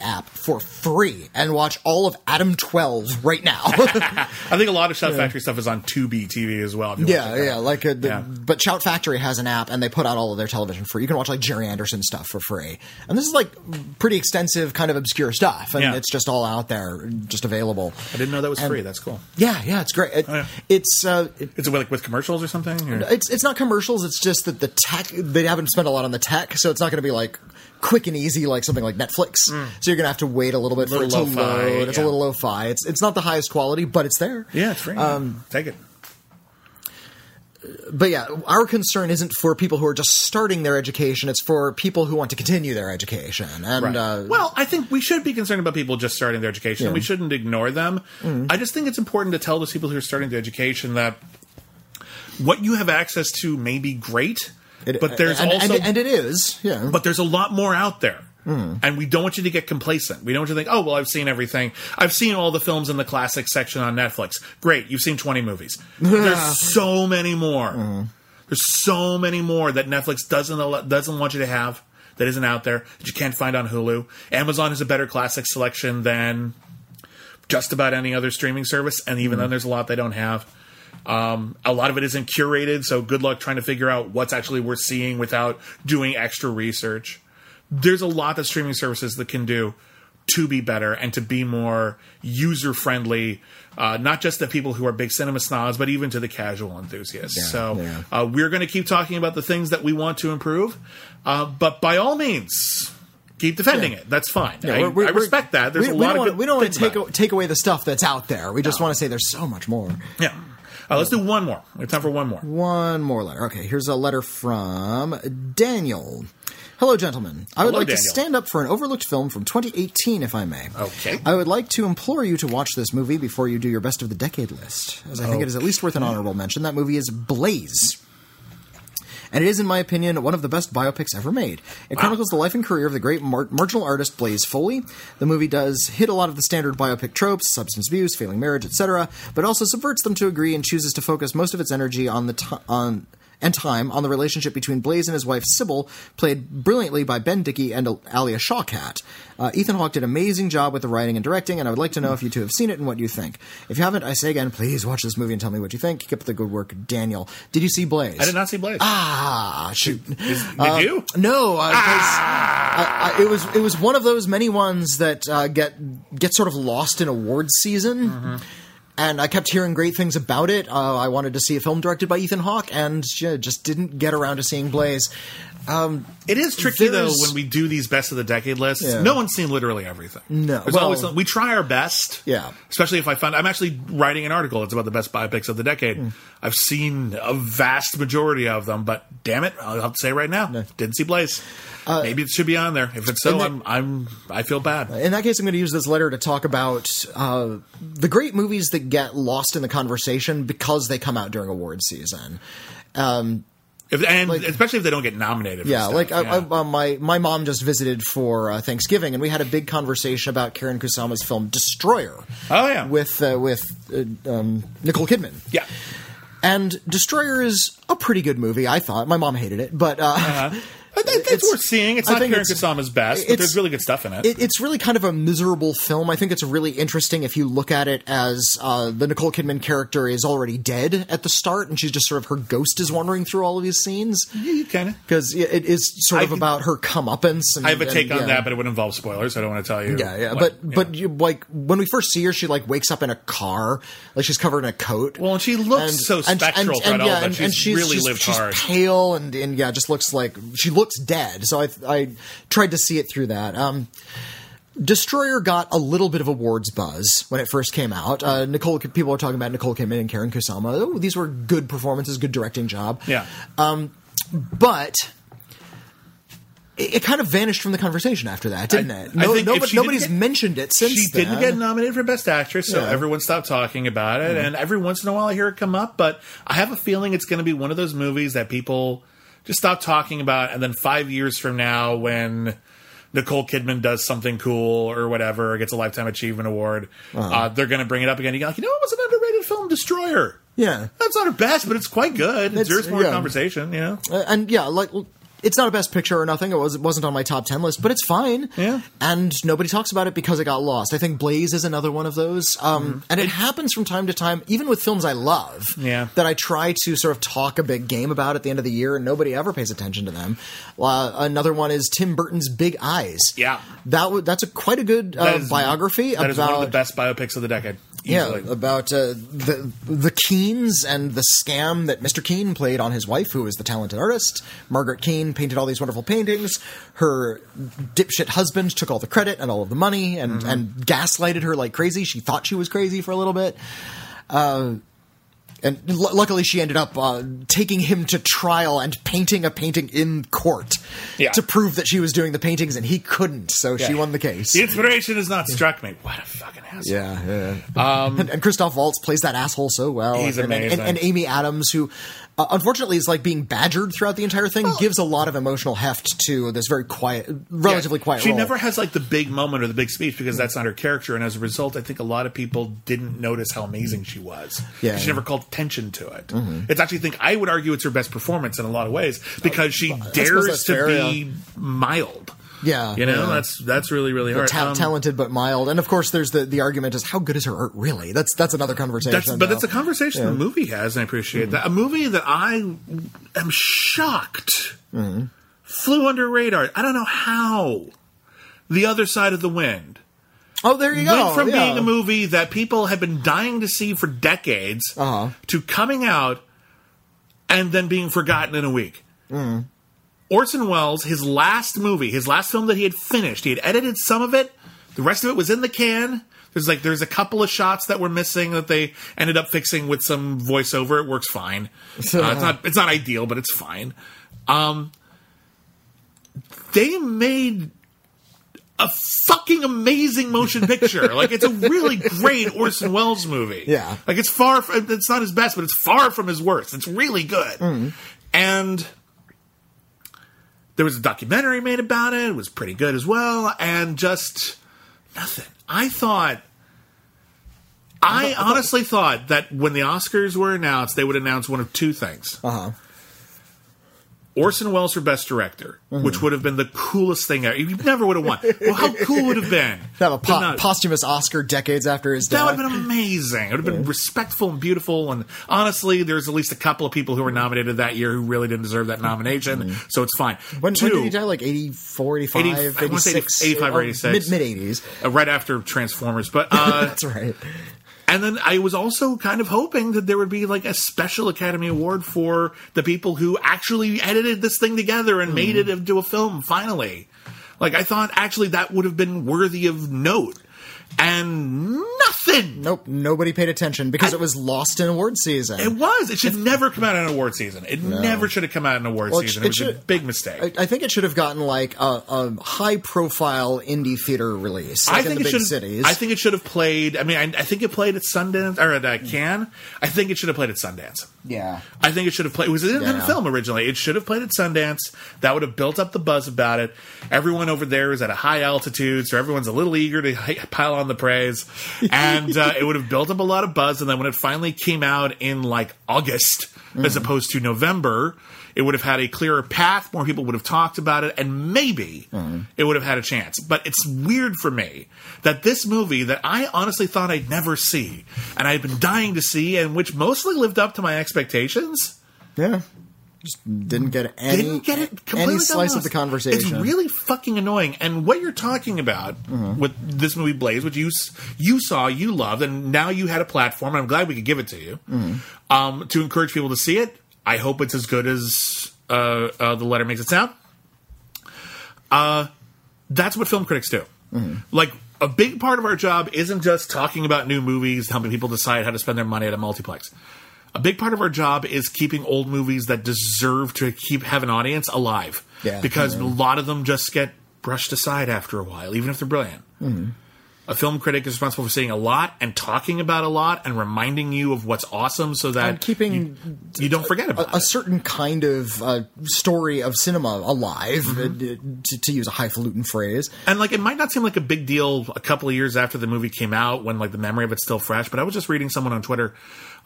App for free and watch all of Adam 12 right now. [laughs] I think a lot of Shout Factory stuff is on Tubi TV as well. if you wanna yeah, yeah. Like, uh the, Yeah. but Shout Factory has an app and they put out all of their television for free. You can watch like Gerry Anderson stuff for free, and this is like pretty extensive, kind of obscure stuff, and Yeah. it's just all out there, just available. I didn't know that was free. That's cool. Yeah, yeah, it's great. It, Oh, yeah. It's uh, it, Is it like with commercials or something? or- it's it's not commercials. It's just that the tech they haven't spent a lot on the tech, so it's not going to be like quick and easy like something like Netflix. So you're going to have to wait a little bit for it to load. It's yeah. a little lo-fi. It's it's not the highest quality, but it's there. yeah, it's free. Um, Take it. But yeah, our concern isn't for people who are just starting their education. It's for people who want to continue their education. And Right. uh, well, I think we should be concerned about people just starting their education. and We shouldn't ignore them. Mm-hmm. I just think it's important to tell those people who are starting their education that what you have access to may be great, it- but there's and, also and, and it is yeah. but there's a lot more out there. Hmm. And we don't want you to get complacent. We don't want you to think, oh, well, I've seen everything. I've seen all the films in the classics section on Netflix. Great, you've seen 20 movies. [laughs] There's so many more. Hmm. There's so many more that Netflix doesn't doesn't want you to have that isn't out there that you can't find on Hulu. Amazon has a better classic selection than just about any other streaming service, and even then, there's a lot they don't have. Um, a lot of it isn't curated, so good luck trying to figure out what's actually worth seeing without doing extra research. There's a lot that streaming services that can do to be better and to be more user friendly, uh, not just to people who are big cinema snobs, but even to the casual enthusiasts. Yeah, so yeah. uh, we're going to keep talking about the things that we want to improve, uh, but by all means, keep defending it. That's fine. Yeah, I, I respect that. There's we, a we lot don't of want, good we don't want to take a, take away the stuff that's out there. We just want to say there's so much more. Yeah. Uh, let's do one more. We have time for one more. One more letter. Okay, here's a letter from Daniel. Hello, gentlemen. I would Hello, like to stand up for an overlooked film from 2018, if I may. Okay. I would like to implore you to watch this movie before you do your best of the decade list, as I think it is at least worth an honorable mention. That movie is Blaze. And it is, in my opinion, one of the best biopics ever made. It chronicles the life and career of the great mar- marginal artist Blaze Foley. The movie does hit a lot of the standard biopic tropes, substance abuse, failing marriage, etc., but also subverts them to agree and chooses to focus most of its energy on the t- on and time on the relationship between Blaze and his wife Sybil, played brilliantly by Ben Dickey and Alia Shawkat. Uh, Ethan Hawke did an amazing job with the writing and directing, and I would like to know if you two have seen it and what you think. If you haven't, I say again, please watch this movie and tell me what you think. Keep up the good work, Daniel. Did you see Blaze? I did not see Blaze. Ah, shoot. Did you? No, uh, 'cause, uh, uh, it was it was one of those many ones that uh, get get sort of lost in awards season. And I kept hearing great things about it. Uh, I wanted to see a film directed by Ethan Hawke, and yeah, just didn't get around to seeing Blaze. It is tricky though when we do these best of the decade lists. Yeah. No one's seen literally everything. No. There's Well- always we try our best. Yeah. Especially if I find I'm actually writing an article. It's about the best biopics of the decade. Hmm. I've seen a vast majority of them, but damn it, I'll have to say right now, didn't see Blaze. Maybe it should be on there. If it's so, Uh, and I'm I'm I feel bad. In that case, I'm going to use this letter to talk about uh, the great movies that get lost in the conversation because they come out during awards season. Um, If, and especially if they don't get nominated. For Yeah, stuff. like I, Yeah. I, uh, my my mom just visited for uh, Thanksgiving, and we had a big conversation about Karen Kusama's film Destroyer. Oh, yeah. with uh, with uh, um, Nicole Kidman. yeah. And Destroyer is a pretty good movie. I thought my mom hated it, but uh, [laughs] I it's, It's- worth seeing. It's I not Karen Kusama's best, but there's really good stuff in it. it, it's really kind of a miserable film. I think it's really interesting if you look at it as uh, the Nicole Kidman character is already dead at the start, and she's just sort of her ghost is wandering through all of these scenes Yeah, you kind of. because it is sort of can- about her comeuppance. And, I have a take and, on yeah. that, but it would involve spoilers. I don't want to tell you. Yeah, yeah, but yeah. but you like when we first see her, she like wakes up in a car, like she's covered in a coat. Well, and she looks so spectral throughout all of it. She's really lived she's hard. pale and and yeah, just looks like she looks dead. So I I tried to see it through that. Um, Destroyer got a little bit of awards buzz when it first came out. Uh, Nicole, people were talking about Nicole Kidman and Karen Kusama. Oh, these were good performances, good directing job. yeah. but. It, it kind of vanished from the conversation after that, didn't I- it? No, nobody, nobody's get- mentioned it since she didn't get nominated for best actress, so Yeah. Mm-hmm. everyone stopped talking about it. And every once in a while, I hear it come up. But I have a feeling it's going to be one of those movies that people Just stop talking about, it, and then five years from now, when Nicole Kidman does something cool or whatever, or gets a lifetime achievement award, Uh-huh. uh they're going to bring it up again. You go, like, you know, it was an underrated film, Destroyer. Yeah. That's not her best, but it's quite good. It It's- deserves more yeah. conversation. You know, Uh, and yeah, like it's not a best picture or nothing. It was it wasn't on my top ten list, but it's fine. Yeah. and nobody talks about it because it got lost. I think Blaze is another one of those, um, and it happens from time to time, even with films I love. Mm-hmm. Yeah. that I try to sort of talk a big game about at the end of the year, and nobody ever pays attention to them. Uh, another one is Tim Burton's Big Eyes. Yeah. that w- that's a quite a good uh, is- biography that about is one of the best biopics of the decade. Yeah, about uh, the the Keanes and the scam that Mr. Keane played on his wife, who was the talented artist. Margaret Keane painted all these wonderful paintings. Her dipshit husband took all the credit and all of the money and, Mm-hmm. and gaslighted her like crazy. She thought she was crazy for a little bit. Uh, and l- luckily, she ended up uh, taking him to trial and painting a painting in court Yeah. to prove that she was doing the paintings, and he couldn't. So she won the case. The inspiration has not struck me. What a fucking asshole. Yeah, yeah. and, and Christoph Waltz plays that asshole so well. He's and- amazing. And, and Amy Adams, who uh, unfortunately is like being badgered throughout the entire thing, gives a lot of emotional heft to this very quiet, relatively Yeah. quiet. She role. never has like the big moment or the big speech because that's not her character, and as a result, I think a lot of people didn't notice how amazing she was. Yeah. she never called attention to it. It's actually, I think I would argue it's her best performance in a lot of ways because she dares to fair, be mild. Yeah, You know, yeah. that's that's really really hard. Ta- Um, talented but mild, and of course, there's the, the argument is how good is her art really? That's that's another conversation. That's, but that's a conversation the movie has, and I appreciate Mm-hmm. that. A movie that I am shocked Mm-hmm. flew under radar. I don't know how. The Other Side of the Wind oh, there you go. went from yeah. being a movie that people had been dying to see for decades Uh-huh. to coming out and then being forgotten in a week. Mm. Orson Welles, his last movie, his last film that he had finished, he had edited some of it. The rest of it was in the can. There's like there's a couple of shots that were missing that they ended up fixing with some voiceover. It works fine. [laughs] Uh, it's not it's not ideal, but it's fine. Um, they made a fucking amazing motion picture. [laughs] like it's a really great Orson Welles movie. Yeah. Like it's far from it's not his best, but it's far from his worst. It's really good. And there was a documentary made about it. It was pretty good as well. And just nothing. I thought I honestly thought that when the Oscars were announced, they would announce one of two things. Uh-huh. Orson Welles for Best Director, Mm-hmm. which would have been the coolest thing ever. You never would have won. Well, how cool would it have been? To have a po- not- posthumous Oscar decades after his death? that would have been amazing. It would have been respectful and beautiful. And honestly, there's at least a couple of people who were nominated that year who really didn't deserve that nomination. So it's fine. Mm-hmm. when, Two, when did he die? Like 84, 85, 80 I wanna say 86? 85 or 86. Mid, 80s. uh, right after Transformers. But uh, [laughs] That's right. And then I was also kind of hoping that there would be like a special Academy Award for the people who actually edited this thing together and made mm-hmm. it into a film finally. Like I thought actually that would have been worthy of note. And nothing. Nope, nobody paid attention because it was lost in award season. It was. It should never come out in award season. It never should have come out in award Well, season. It, it was a big mistake. I, I think it should have gotten like a, a high profile indie theater release, like I think in the it big should. cities. I think it should have played. I mean, I, I think it played at Sundance or at uh, Cannes. I think it should have played at Sundance. yeah. I think it should have played. It was an independent Yeah. film originally. It should have played at Sundance. That would have built up the buzz about it. Everyone over there is at a high altitude, so everyone's a little eager to pile on the praise, and uh, it would have built up a lot of buzz. And then when it finally came out in like August, as opposed to November, it would have had a clearer path. More people would have talked about it, and maybe it would have had a chance. But it's weird for me that this movie that I honestly thought I'd never see, and I'd been dying to see, and which mostly lived up to my expectations Yeah. Just didn't get any didn't get it completely any slice of the conversation. It's really fucking annoying. And what you're talking about Mm-hmm. with this movie Blaze, which you you saw, you loved, and now you had a platform, and I'm glad we could give it to you Mm-hmm. um, to encourage people to see it. I hope it's as good as uh, uh, the letter makes it sound. Uh, that's what film critics do. Mm-hmm. Like a big part of our job isn't just talking about new movies, helping people decide how to spend their money at a multiplex. A big part of our job is keeping old movies that deserve to keep have an audience alive. Yeah. Because mm-hmm. a lot of them just get brushed aside after a while, even if they're brilliant. Mm-hmm. A film critic is responsible for seeing a lot and talking about a lot and reminding you of what's awesome so that And keeping you, you don't forget about a it. certain kind of uh, story of cinema alive, Mm-hmm. uh, to, to use a highfalutin phrase. And like it might not seem like a big deal a couple of years after the movie came out when like the memory of it's still fresh, but I was just reading someone on Twitter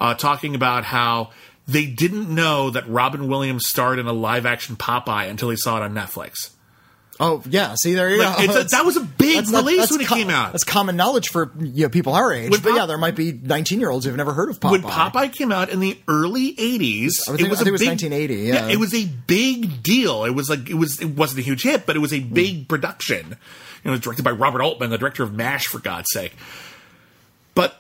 uh, talking about how they didn't know that Robin Williams starred in a live action Popeye until he saw it on Netflix. Oh yeah, see there you Like, go. it's a- that was a big That's release that's when it co- came out. That's common knowledge for you know, people our age. When but Pop- yeah, there might be 19 year olds who've never heard of Popeye. When Popeye came out in the early '80s, think- it was a it was big, 1980, yeah. it was a big deal. It was like it was it wasn't a huge hit, but it was a big production. You know, it was directed by Robert Altman, the director of MASH, for God's sake. But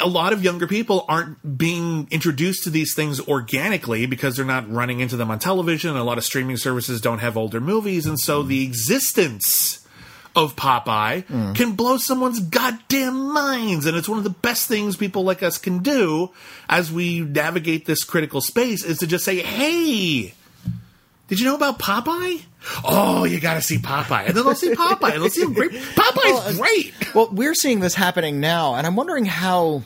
a lot of younger people aren't being introduced to these things organically because they're not running into them on television. A lot of streaming services don't have older movies, and so the existence of Popeye can blow someone's goddamn minds. And it's one of the best things people like us can do as we navigate this critical space is to just say, hey, did you know about Popeye? Oh, you got to see Popeye. And then they'll see Popeye. They'll see him great. Popeye's great. Well, we're seeing this happening now, and I'm wondering how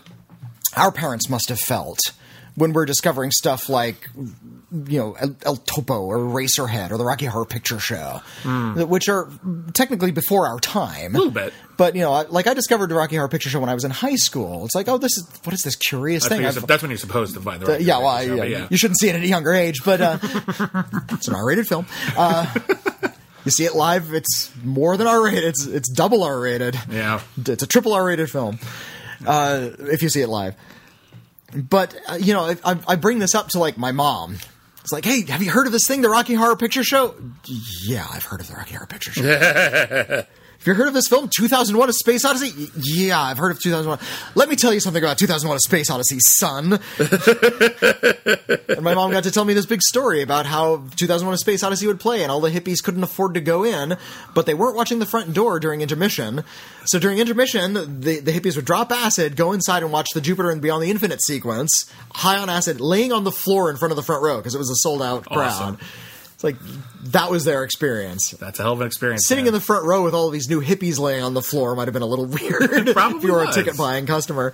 our parents must have felt when we're discovering stuff like, you know, El, El Topo or Eraserhead or the Rocky Horror Picture Show, which are technically before our time. A little bit. But, you know, I- like I discovered the Rocky Horror Picture Show when I was in high school. It's like, oh, this is, what is this curious That's thing? when, you're, I've- sup- that's when you're supposed to find the uh, right yeah, well, I- show, but yeah, you shouldn't see it at a younger age, but uh, [laughs] it's an R-rated film. Uh, you see it live; it's more than R-rated. It's it's double R-rated. Yeah. It's a triple R-rated film. Uh, if you see it live, but uh, you know, I, I bring this up to like my mom. It's like, hey, have you heard of this thing, the Rocky Horror Picture Show? Yeah, I've heard of the Rocky Horror Picture Show. [laughs] You heard of this film, 2001: A Space Odyssey? Yeah, I've heard of 2001. Let me tell you something about 2001: A Space Odyssey, son. and my mom got to tell me this big story about how 2001: A Space Odyssey would play, and all the hippies couldn't afford to go in, but they weren't watching the front door during intermission. So during intermission, the, the hippies would drop acid, go inside, and watch the Jupiter and Beyond the Infinite sequence, high on acid, laying on the floor in front of the front row because it was a sold out crowd. Awesome. It's like that was their experience. That's a hell of an experience. Sitting man. in the front row with all of these new hippies laying on the floor might have been a little [laughs] weird probably if you were was. a ticket buying customer.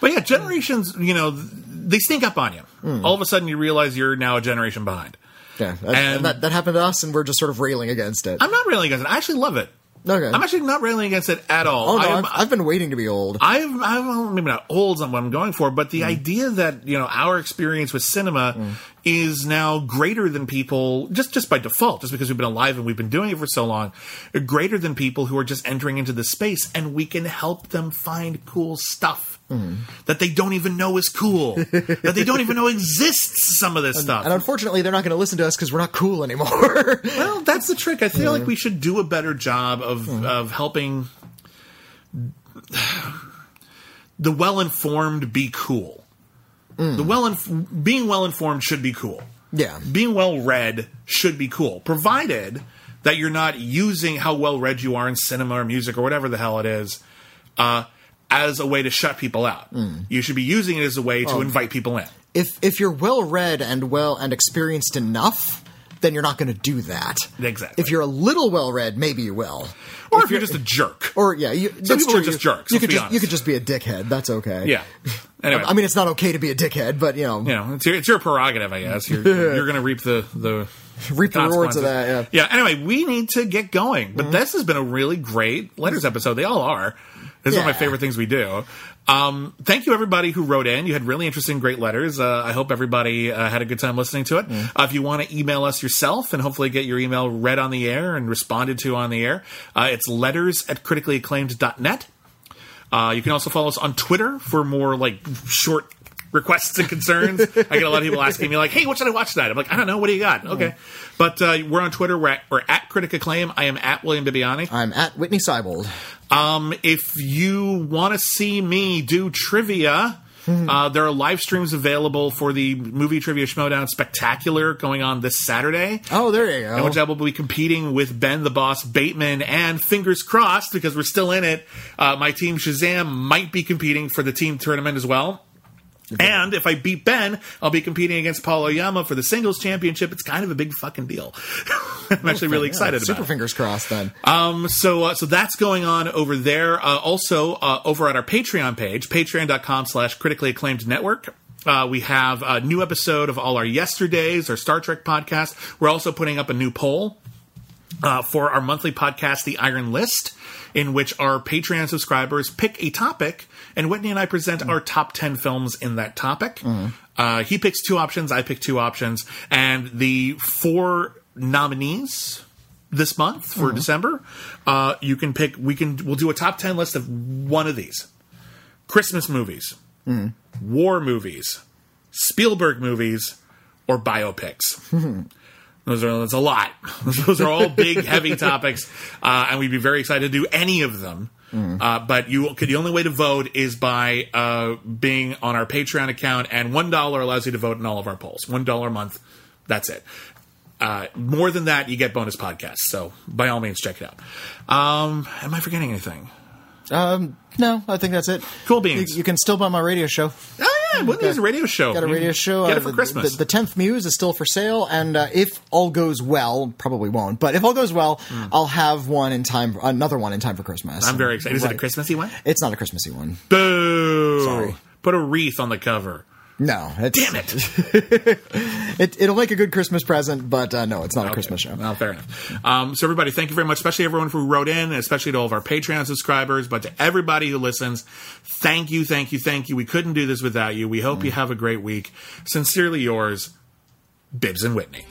But yeah, generations, you know, they sneak up on you. Hmm. All of a sudden, you realize you're now a generation behind. Yeah, that, And- that, that happened to us, and we're just sort of railing against it. I'm not railing against it. I actually love it. Okay. I'm actually not railing against it at all. oh no, I'm- I've, I've been waiting to be old. I've, I'm maybe not old on what I'm going for, but the Hmm. idea that you know our experience with cinema is now greater than people just just by default, just because we've been alive and we've been doing it for so long, greater than people who are just entering into the space, and we can help them find cool stuff Hmm. that they don't even know is cool, [laughs] that they don't even know exists. Some of this stuff, and unfortunately, they're not going to listen to us because we're not cool anymore. [laughs] well, that's the trick. I feel like we should do a better job of of helping [sighs] the well informed be cool. The well inf- being well informed should be cool. yeah, Being well read should be cool, provided that you're not using how well read you are in cinema or music or whatever the hell it is. Uh, as a way to shut people out, you should be using it as a way to invite people in. if if you're well read and well and experienced enough, then you're not going to do that. Exactly. If you're a little well read, maybe you will. Or if you're just a jerk. Or yeah, you, that's people are true. just jerks, You could just you could just be a dickhead. That's okay. Yeah. Anyway, I mean, it's not okay to be a dickhead, but you know, you know, it's your, it's your prerogative, I guess. You're, [laughs] you're going to reap the the reap the rewards of that. Yeah. Mm-hmm. Anyway, we need to get going. But this has been a really great letters episode. They all are. This is one of my favorite things we do. Um, thank you everybody who wrote in. You had really interesting, great letters. Uh, I hope everybody uh, had a good time listening to it. Mm. Uh, if you want to email us yourself and hopefully get your email read on the air and responded to on the air, uh, it's letters at criticallyacclaimed.net. Uh, you can also follow us on Twitter for more like short requests and concerns. I get a lot of people asking me like, "Hey, what should I watch tonight?" I'm like, "I don't know. What do you got?" Okay, but uh, we're on Twitter. We're at, we're at Critic Acclaim. I am at William Bibbiani. I'm at Witney Seibold. Um, if you want to see me do trivia. Uh, there are live streams available for the movie trivia Schmoedown Spectacular going on this Saturday. Oh, there you in go. which I will be competing with Ben the Boss Bateman, and fingers crossed because we're still in it. Uh, my team Shazam might be competing for the team tournament as well. And if I beat Ben, I'll be competing against Paul Yama for the singles championship. It's kind of a big fucking deal. [laughs] I'm actually really excited Super about. it. fingers crossed then. Um, so uh, so that's going on over there. Uh, also uh, over at our Patreon page, patreon.com slash critically acclaimed network. Uh, we have a new episode of all our yesterdays, our Star Trek podcast. We're also putting up a new poll uh, for our monthly podcast, The Iron List, in which our Patreon subscribers pick a topic, and Witney and I present our top 10 films in that topic. Uh, he picks two options, I pick two options, and the four nominees this month for December, uh, you can pick, we can, we'll do a top 10 list of one of these Christmas movies, war movies, Spielberg movies, or biopics. [laughs] Those are that's a lot. [laughs] Those are all big, heavy topics, uh, and we'd be very excited to do any of them. Uh, but you the only way to vote is by uh, being on our Patreon account, and one dollar allows you to vote in all of our polls. One dollar a month, that's it. Uh, more than that, you get bonus podcasts. So by all means, check it out. Um, am I forgetting anything? Um, no, I think that's it. Cool beans. You, you can still buy my radio show. Oh yeah, what is a radio show? Got a radio show. Get uh, it for the- Christmas. The, the tenth Muse is still for sale, and uh, if all goes well, probably won't. But if all goes well, I'll have one in time. Another one in time for Christmas. I'm very excited. Is it a Christmassy one? It's not a Christmassy one. Boo! Sorry. Put a wreath on the cover. No, it's, Damn it! [laughs] It, it'll make a good Christmas present, but uh, no, it's not a Christmas show. Well, fair enough. Um, so, everybody, thank you very much, especially everyone who wrote in, especially to all of our Patreon subscribers, but to everybody who listens, thank you, thank you, thank you. We couldn't do this without you. We hope you have a great week. Sincerely yours, Bibbs and Witney.